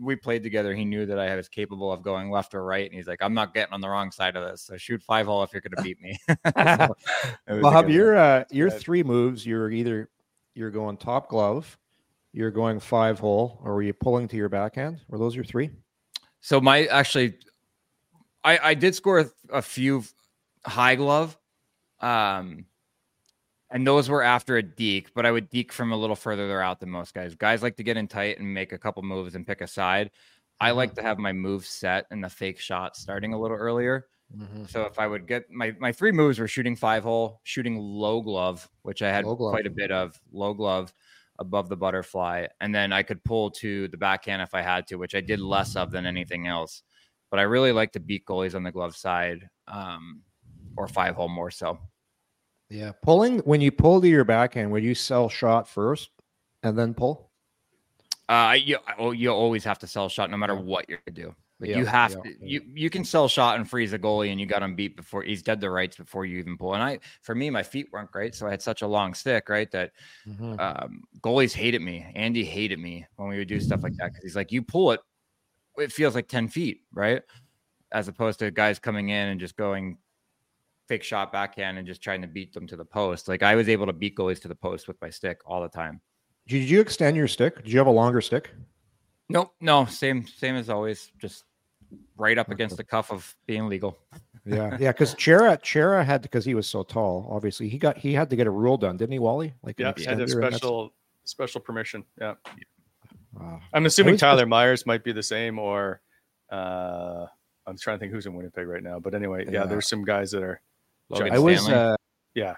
we played together. He knew that I was capable of going left or right, and he's like, I'm not getting on the wrong side of this. So shoot five hole if you're gonna beat me. So, a Bob, your uh, your three moves. You're either you're going top glove, you're going five hole, or were you pulling to your backhand? Were those your three? So my actually, I I did score a, a few high glove, um, and those were after a deke. But I would deke from a little further out than most guys. Guys like to get in tight and make a couple moves and pick a side. I like to have my move set and the fake shot starting a little earlier. So if I would get my my three moves were shooting five hole, shooting low glove, which I had quite a bit of low glove above the butterfly, and then I could pull to the backhand if I had to, which I did less of than anything else. But I really like to beat goalies on the glove side, um, or five hole more so. Yeah, pulling when you pull to your backhand, would you sell shot first and then pull? Uh, you oh, you always have to sell shot no matter what you're gonna do. Like Yeah, you have yeah, to, yeah. you you can sell shot and freeze a goalie, and you got him beat before he's dead to rights before you even pull. And I, for me, my feet weren't great, so I had such a long stick, right? That Mhm. um, goalies hated me. Andy hated me when we would do stuff like that because he's like, you pull it, it feels like ten feet, right? As opposed to guys coming in and just going fake shot backhand and just trying to beat them to the post. Like I was able to beat goalies to the post with my stick all the time. Did you extend your stick? Did you have a longer stick? Nope, no, same same as always, just right up against the cuff of being legal. Yeah, yeah. Because Chara, Chara had to because he was so tall. Obviously, he got he had to get a rule done, didn't he, Wally? Like an Yeah, had a extender, and that's- special special permission. Yeah. Wow. I'm assuming was just- Tyler Myers might be the same, or uh, I'm trying to think who's in Winnipeg right now. But anyway, yeah, Yeah. there's some guys that are. Logan I was Stanley. uh, Yeah.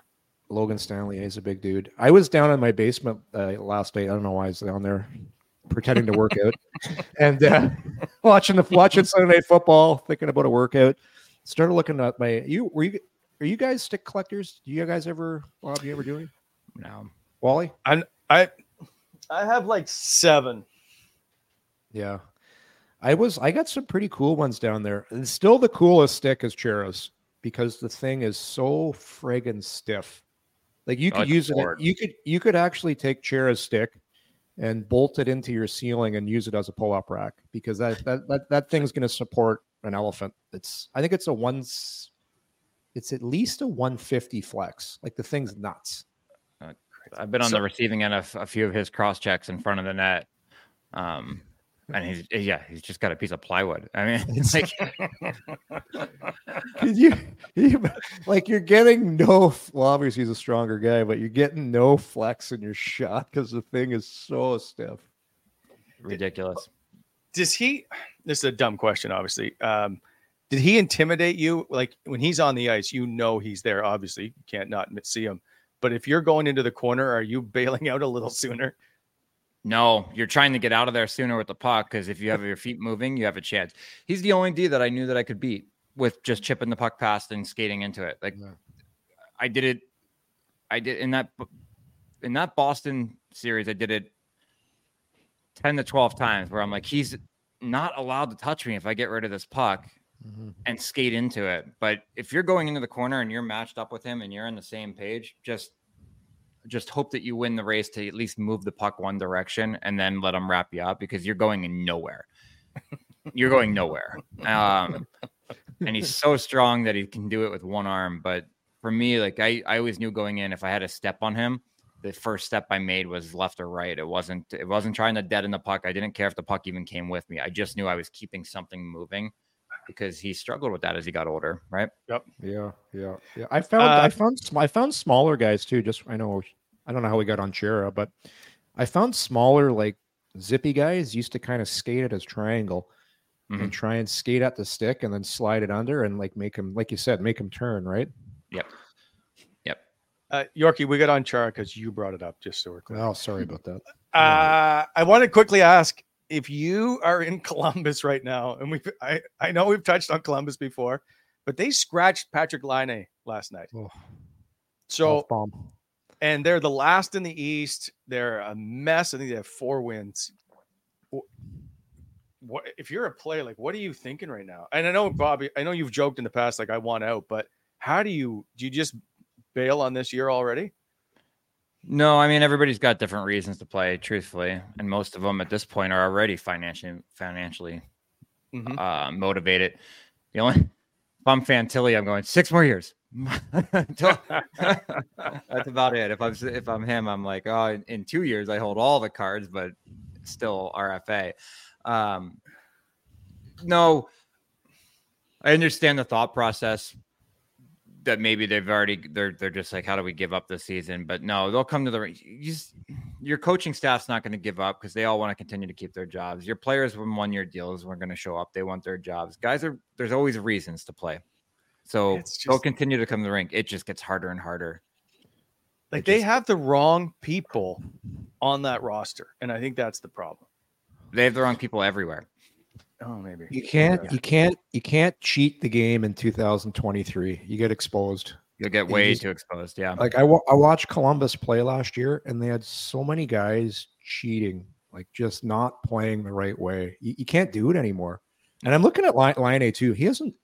Logan Stanley. He's a big dude. I was down in my basement uh, last night. I don't know why I was down there pretending to work out and uh, watching the watching Sunday Night Football, thinking about a workout. Started looking at my you were you are you guys stick collectors? Do you guys ever Bob? You ever do it? no. Wally? I I have like seven. Yeah. I was I got some pretty cool ones down there. And still the coolest stick is Chara's because the thing is so friggin' stiff. Like you Oh, could it's a use it board. you could you could actually take Chara's stick and bolt it into your ceiling and use it as a pull-up rack because that that that, that thing's gonna support an elephant. It's I think it's a one's it's at least a 150 flex. Like the thing's nuts. I've been on So- the receiving end of a few of his cross checks in front of the net. Um, and he's yeah, he's just got a piece of plywood. I mean, it's like you, you like you're getting no well obviously he's a stronger guy but you're getting no flex in your shot because the thing is so stiff ridiculous. Does he? This is a dumb question, obviously. Um, did he intimidate you? Like when he's on the ice, you know he's there. Obviously, you can't not see him. But if you're going into the corner, are you bailing out a little sooner? No, you're trying to get out of there sooner with the puck because if you have your feet moving, you have a chance. He's the only D that I knew that I could beat with just chipping the puck past and skating into it. Like Yeah. I did it. I did in that in that Boston series. I did it ten to twelve times where I'm like, he's not allowed to touch me if I get rid of this puck mm-hmm. and skate into it. But if you're going into the corner and you're matched up with him and you're on the same page, just just hope that you win the race to at least move the puck one direction and then let them wrap you up because you're going nowhere. You're going nowhere. Um, and he's so strong that he can do it with one arm. But for me, like I, I always knew going in, if I had a step on him, the first step I made was left or right. It wasn't, it wasn't trying to deaden the puck. I didn't care if the puck even came with me. I just knew I was keeping something moving because he struggled with that as he got older. Right. Yep. Yeah yeah yeah i found Uh, i found i found smaller guys too just i know i don't know how we got on Chara but i found smaller like zippy guys used to kind of skate it as triangle Mhm. and try and skate at the stick and then slide it under and like make him like you said make him turn right Yep. Yep. Uh, Yorkie, we got on Chara because you brought it up. Just so we're clear. oh sorry about that Uh, I want to quickly ask if you are in Columbus right now, and we I, I know we've touched on Columbus before, but they scratched Patrik Laine last night. Oh. So and they're the last in the East. They're a mess. I think they have four wins. What if you're a player? Like, what are you thinking right now? And I know, Bobby, I know you've joked in the past, like I want out, but how do you do? You just bail on this year already? No, I mean everybody's got different reasons to play, truthfully, and most of them at this point are already financially financially Mhm. uh, motivated. The only if I'm Fantilli, I'm going six more years. That's about it. If I'm if I'm him, I'm like, oh, in, in two years I hold all the cards, but still RFA. Um, no, I understand the thought process that maybe they've already they're they're just like how do we give up this season? But no they'll come to the you just, your coaching staff's not going to give up because they all want to continue to keep their jobs. Your players with one year deals weren't going to show up they want their jobs. Guys are there's always reasons to play. So It's they'll continue to come to the rink. It just gets harder and harder. Like It they just- have the wrong people on that roster, and I think that's the problem. they have the wrong people everywhere Oh, maybe You can't, Yeah. you can't, you can't cheat the game in 2023. You get exposed. you'll get way just- too exposed yeah Like I, wa- I watched Columbus play last year, and they had so many guys cheating, like just not playing the right way. You, you can't do it anymore. And I'm looking at Laine, Laine A too. He hasn't.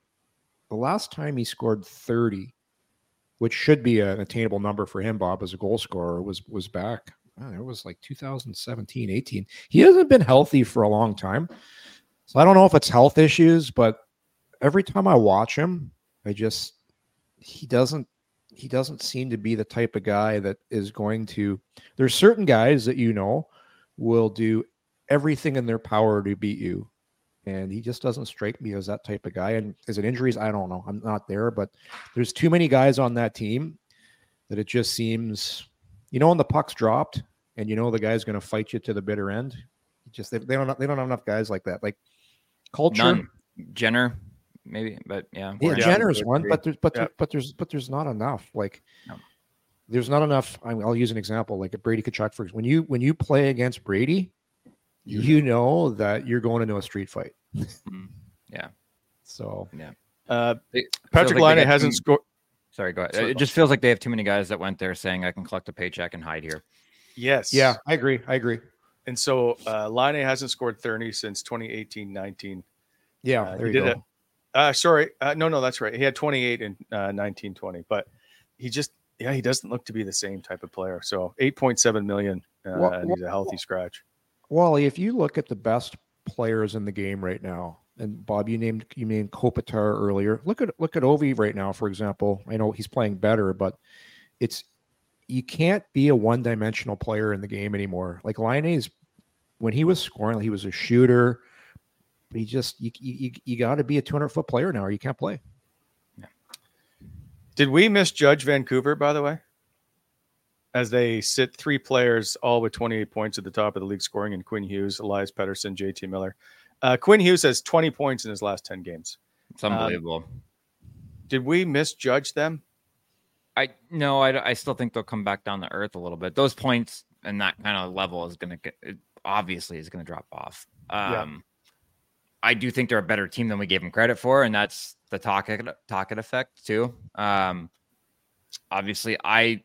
The last time he scored 30, which should be an attainable number for him, Bob, as a goal scorer, was was back. Oh, it was like 2017, 18. He hasn't been healthy for a long time. So I don't know if it's health issues, but every time I watch him, I just he doesn't he doesn't seem to be the type of guy that is going to there's certain guys that you know will do everything in their power to beat you. And he just doesn't strike me as that type of guy. And is it injuries? I don't know. I'm not there but there's too many guys on that team that it just seems you know when the puck's dropped and you know the guy's going to fight you to the bitter end just they, they don't they don't have enough guys like that. Like culture None. Jenner, maybe, but yeah. yeah, Or- Jenner's one, but there's but Yeah. there, but there's but there's not enough. Like, No. there's not enough. I I'll use an example, like a Brady Tkachuk. For when you when you play against Brady, you know that you're going into a street fight. Mm, yeah. So yeah. Uh, Patrick like Laine hasn't scored. Sorry, go ahead. Sorry, it just feels like they have too many guys that went there saying I can collect a paycheck and hide here. Yes. yeah, I agree. I agree. And so uh, Laine hasn't scored 30 since 2018 19. Yeah, Uh, there he you did go. it. Uh, sorry. Uh, no, no, that's right. He had 28 in uh, 19 20, but he just, yeah, he doesn't look to be the same type of player. So 8.7 million, uh, Well- and he's a healthy scratch. Wally, if you look at the best players in the game right now, and Bob, you named you named Kopitar earlier. Look at look at Ovi right now, for example. I know he's playing better, but it's you can't be a one dimensional player in the game anymore. Like Laine is when he was scoring, he was a shooter. But he just you you, you got to be a 200 foot player now, or you can't play. Did we misjudge Vancouver, by the way? As they sit three players, all with 28 points at the top of the league scoring, and Quinn Hughes, Elias Pettersson, JT Miller. Uh, Quinn Hughes has 20 points in his last 10 games. It's unbelievable. Did we misjudge them? I no, I, I still think they'll come back down to earth a little bit. Those points and that kind of level is going to get it obviously is going to drop off. Um, Yeah. I do think they're a better team than we gave them credit for, and that's the Tocchet Tocchet effect too. Um, obviously, I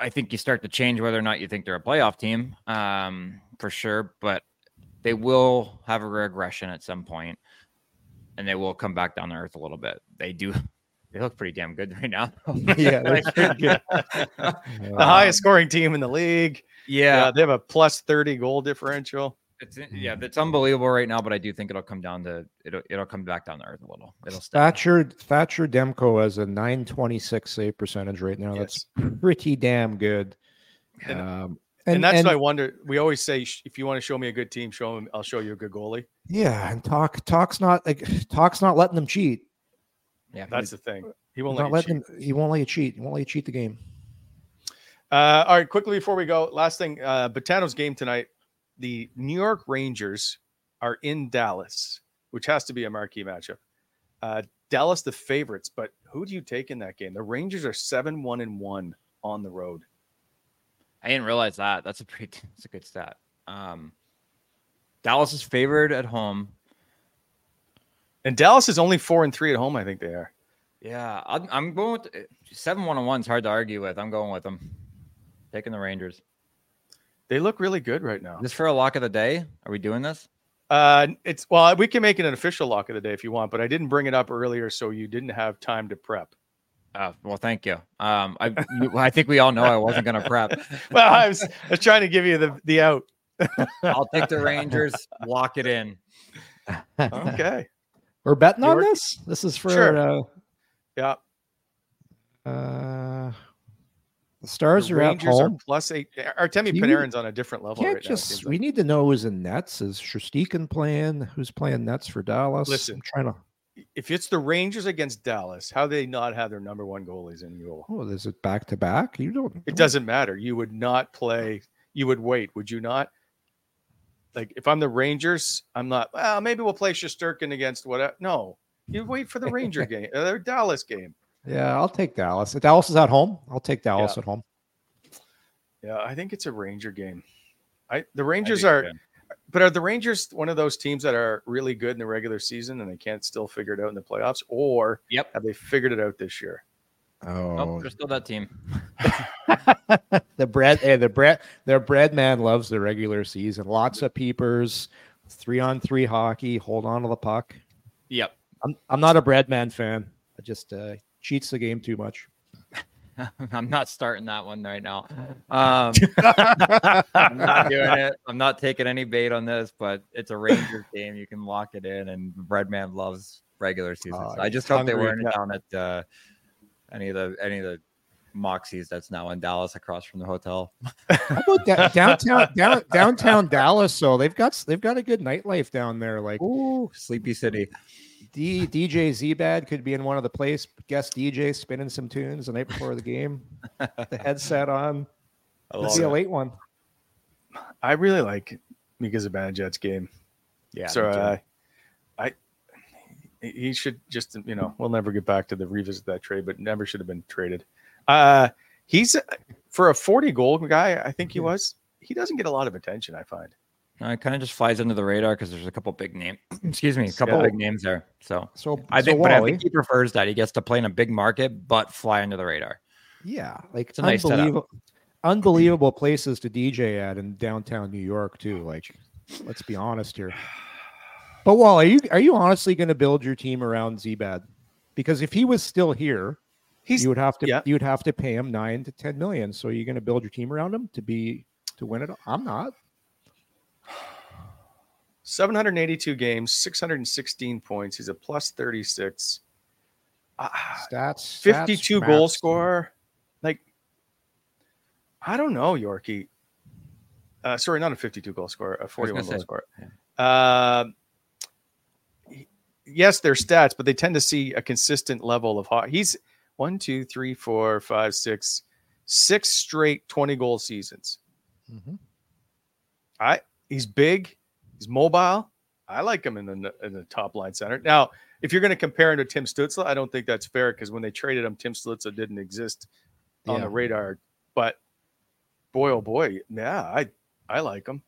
I think you start to change whether or not you think they're a playoff team, um, for sure. But they will have a regression at some point, and they will come back down to earth a little bit. They do. They look pretty damn good right now. Yeah, they're pretty good. The highest scoring team in the league. yeah, Uh, they have a plus 30 goal differential. it's yeah, it's unbelievable right now. But I do think it'll come down to it'll it'll come back down to earth a little. It'll stay. Thatcher Thatcher Demko has a 926 save percentage right now. That's pretty damn good. And- Um, And, that's what I wonder. We always say, if you want to show me a good team, show them. I'll show you a good goalie. Yeah, and talk talk's not like talk's not letting them cheat. Yeah, That's the thing. He won't not let you letting them, he won't let you cheat. He won't let you cheat the game. Uh, all right, quickly before we go, last thing, uh, Betano's game tonight. The New York Rangers are in Dallas, which has to be a marquee matchup. Uh, Dallas, the favorites, but who do you take in that game? The Rangers are seven one and one on the road. I didn't realize that. That's a pretty. That's a good stat. Um, Dallas is favored at home. And Dallas is only four and three at home. I think they are. Yeah, I'm, I'm going with seven one on one. Is hard to argue with. I'm going with them. Taking the Rangers. They look really good right now. This for a lock of the day? Are we doing this? Uh, it's well, we can make it an official lock of the day if you want, but I didn't bring it up earlier, so you didn't have time to prep. Uh, well, thank you. Um, I I think we all know I wasn't going to prep. Well, I was, I was trying to give you the the out. I'll take the Rangers. Lock it in. Okay, We're betting on this. This is for Sure. uh, yeah. uh, the Stars The are at Rangers are home. plus eight. Artemi Panarin's on a different level right just seems we like. need to know who's in nets. Is Shesterkin playing? Who's playing nets for Dallas? Listen. I'm trying to. If it's the Rangers against Dallas, how they not have their number one goalies in goal? Oh, is it back to back? You don't. It doesn't matter. You would not play. You would wait, would you not? Like if I'm the Rangers, I'm not. Well, maybe we'll play Shesterkin against what? No, you wait for the Ranger game, their Dallas game. Yeah, I'll take Dallas. If Dallas is at home, I'll take Dallas Yeah. at home. Yeah, I think it's a Ranger game. I the Rangers do are, but are the Rangers one of those teams that are really good in the regular season and they can't still figure it out in the playoffs, or Yep. have they figured it out this year? Oh, Nope, they're still that team. the bread, hey, the bread, their bread man loves the regular season. Lots of peepers, three on three hockey, hold on to the puck. Yep. I'm I'm not a Breadman fan. I just uh, cheats the game too much. I'm not starting that one right now. Um, I'm not doing it. I'm not taking any bait on this, but it's a Rangers game. You can lock it in, and Breadman loves regular season. Oh, so I just hope they weren't down at uh, any of the any of the Moxies that's now in Dallas across from the hotel. How about da- downtown down, downtown Dallas? So they've got they've got a good nightlife down there. Like Ooh, Sleepy City. D, DJ Zbad could be in one of the place guest DJ spinning some tunes the night before the game. the headset on. I Let's see a late one. I really like Mika Zibanejad's game. Yeah, so uh, I he should just you know we'll never get back to the revisit that trade, but never should have been traded. Uh, he's for a forty goal guy. I think he was. He doesn't get a lot of attention. I find. No, it kind of just flies under the radar because there's a couple big names. Excuse me, a couple Yeah. big names there. So So I so think, but I think he prefers that he gets to play in a big market, but fly under the radar. yeah, like It's a nice unbelievable, unbelievable places to DJ at in downtown New York too. Like, let's be honest here. But Wall, are you are you honestly going to build your team around Zbad? Because if he was still here, He's you would have to yeah. you would have to pay him nine to ten million. So you're going to build your team around him to be to win it. I'm not. 782 games, 616 points. He's a plus 36. Ah, Stats. 52 stats, goal scorer. Like, I don't know, Yorkie. Uh, sorry, not a 52 goal scorer, a 41 goal say, scorer. Uh, yes, they're stats, but they tend to see a consistent level of hot. He's one, two, three, four, five, six, six straight 20 goal seasons. Mhm. I he's big, he's mobile. I like him in the in the top line center. Now, if you're going to compare him to Tim Stützle, I don't think that's fair because when they traded him, Tim Stützle didn't exist on Yeah. the radar. But boy, oh boy, yeah, I I like him.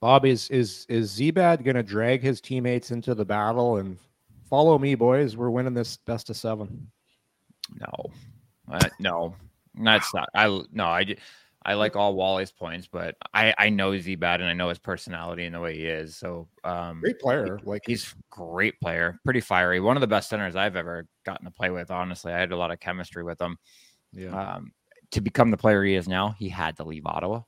Bob is is is Zbad going to drag his teammates into the battle and follow me, boys? We're winning this best of seven. No, uh, no, that's not. I no, I I like all Wally's points, but I I know Zbad and I know his personality and the way he is. So um, Great player, like he's great player, pretty fiery. One of the best centers I've ever gotten to play with. Honestly, I had a lot of chemistry with him. yeah. Um, to become the player he is now, he had to leave Ottawa.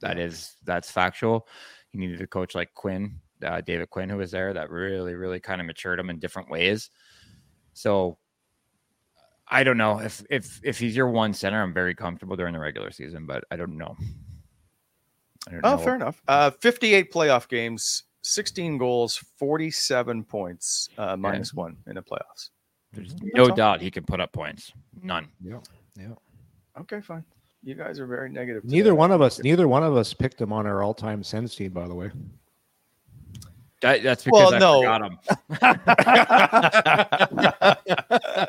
That is that's factual. He needed a coach like Quinn, uh, David Quinn, who was there, that really, really kind of matured him in different ways. So I don't know if if if he's your one center, I'm very comfortable during the regular season, but I don't know. I don't Oh, know. fair enough. Uh, 58 playoff games, 16 goals, 47 points, uh, minus one in the playoffs. There's That's no all. doubt he can put up points. None. yeah. Yeah. Okay, fine. You guys are very negative. Neither today. one of us, neither one of us picked him on our all-time Sens team, by the way. That, that's because Well, I no. forgot him.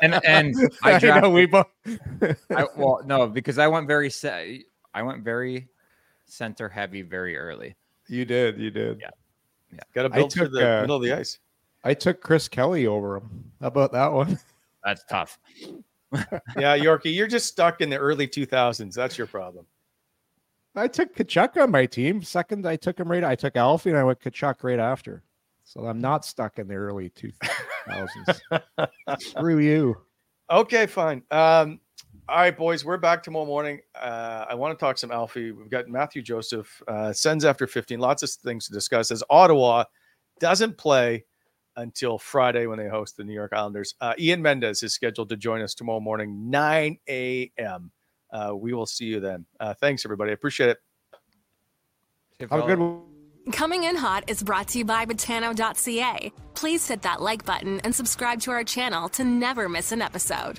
and and I know, we both. I, well, no, because I went very se- I went very center heavy very early. you did, you did. Yeah. yeah. Got to I build for the uh, middle of the ice. I took Chris Kelly over him. How about that one? That's tough. Yeah, Yorkie, you're just stuck in the early 2000s. That's your problem. I took Tkachuk on my team. Second, I took him right. I took Alfie and I went Tkachuk right after. So I'm not stuck in the early 2000s. Screw you. Okay, fine. Um, all right, boys, we're back tomorrow morning. Uh, I want to talk some Alfie. We've got Mathieu Joseph, uh, sends after 15. Lots of things to discuss. As Ottawa doesn't play until Friday when they host the New York Islanders. Uh, Ian Mendes is scheduled to join us tomorrow morning, 9 a.m. Uh, we will see you then. Uh, thanks, everybody. I appreciate it. Have a good one. Coming in Hot is brought to you by Betano.ca. Please hit that like button and subscribe to our channel to never miss an episode.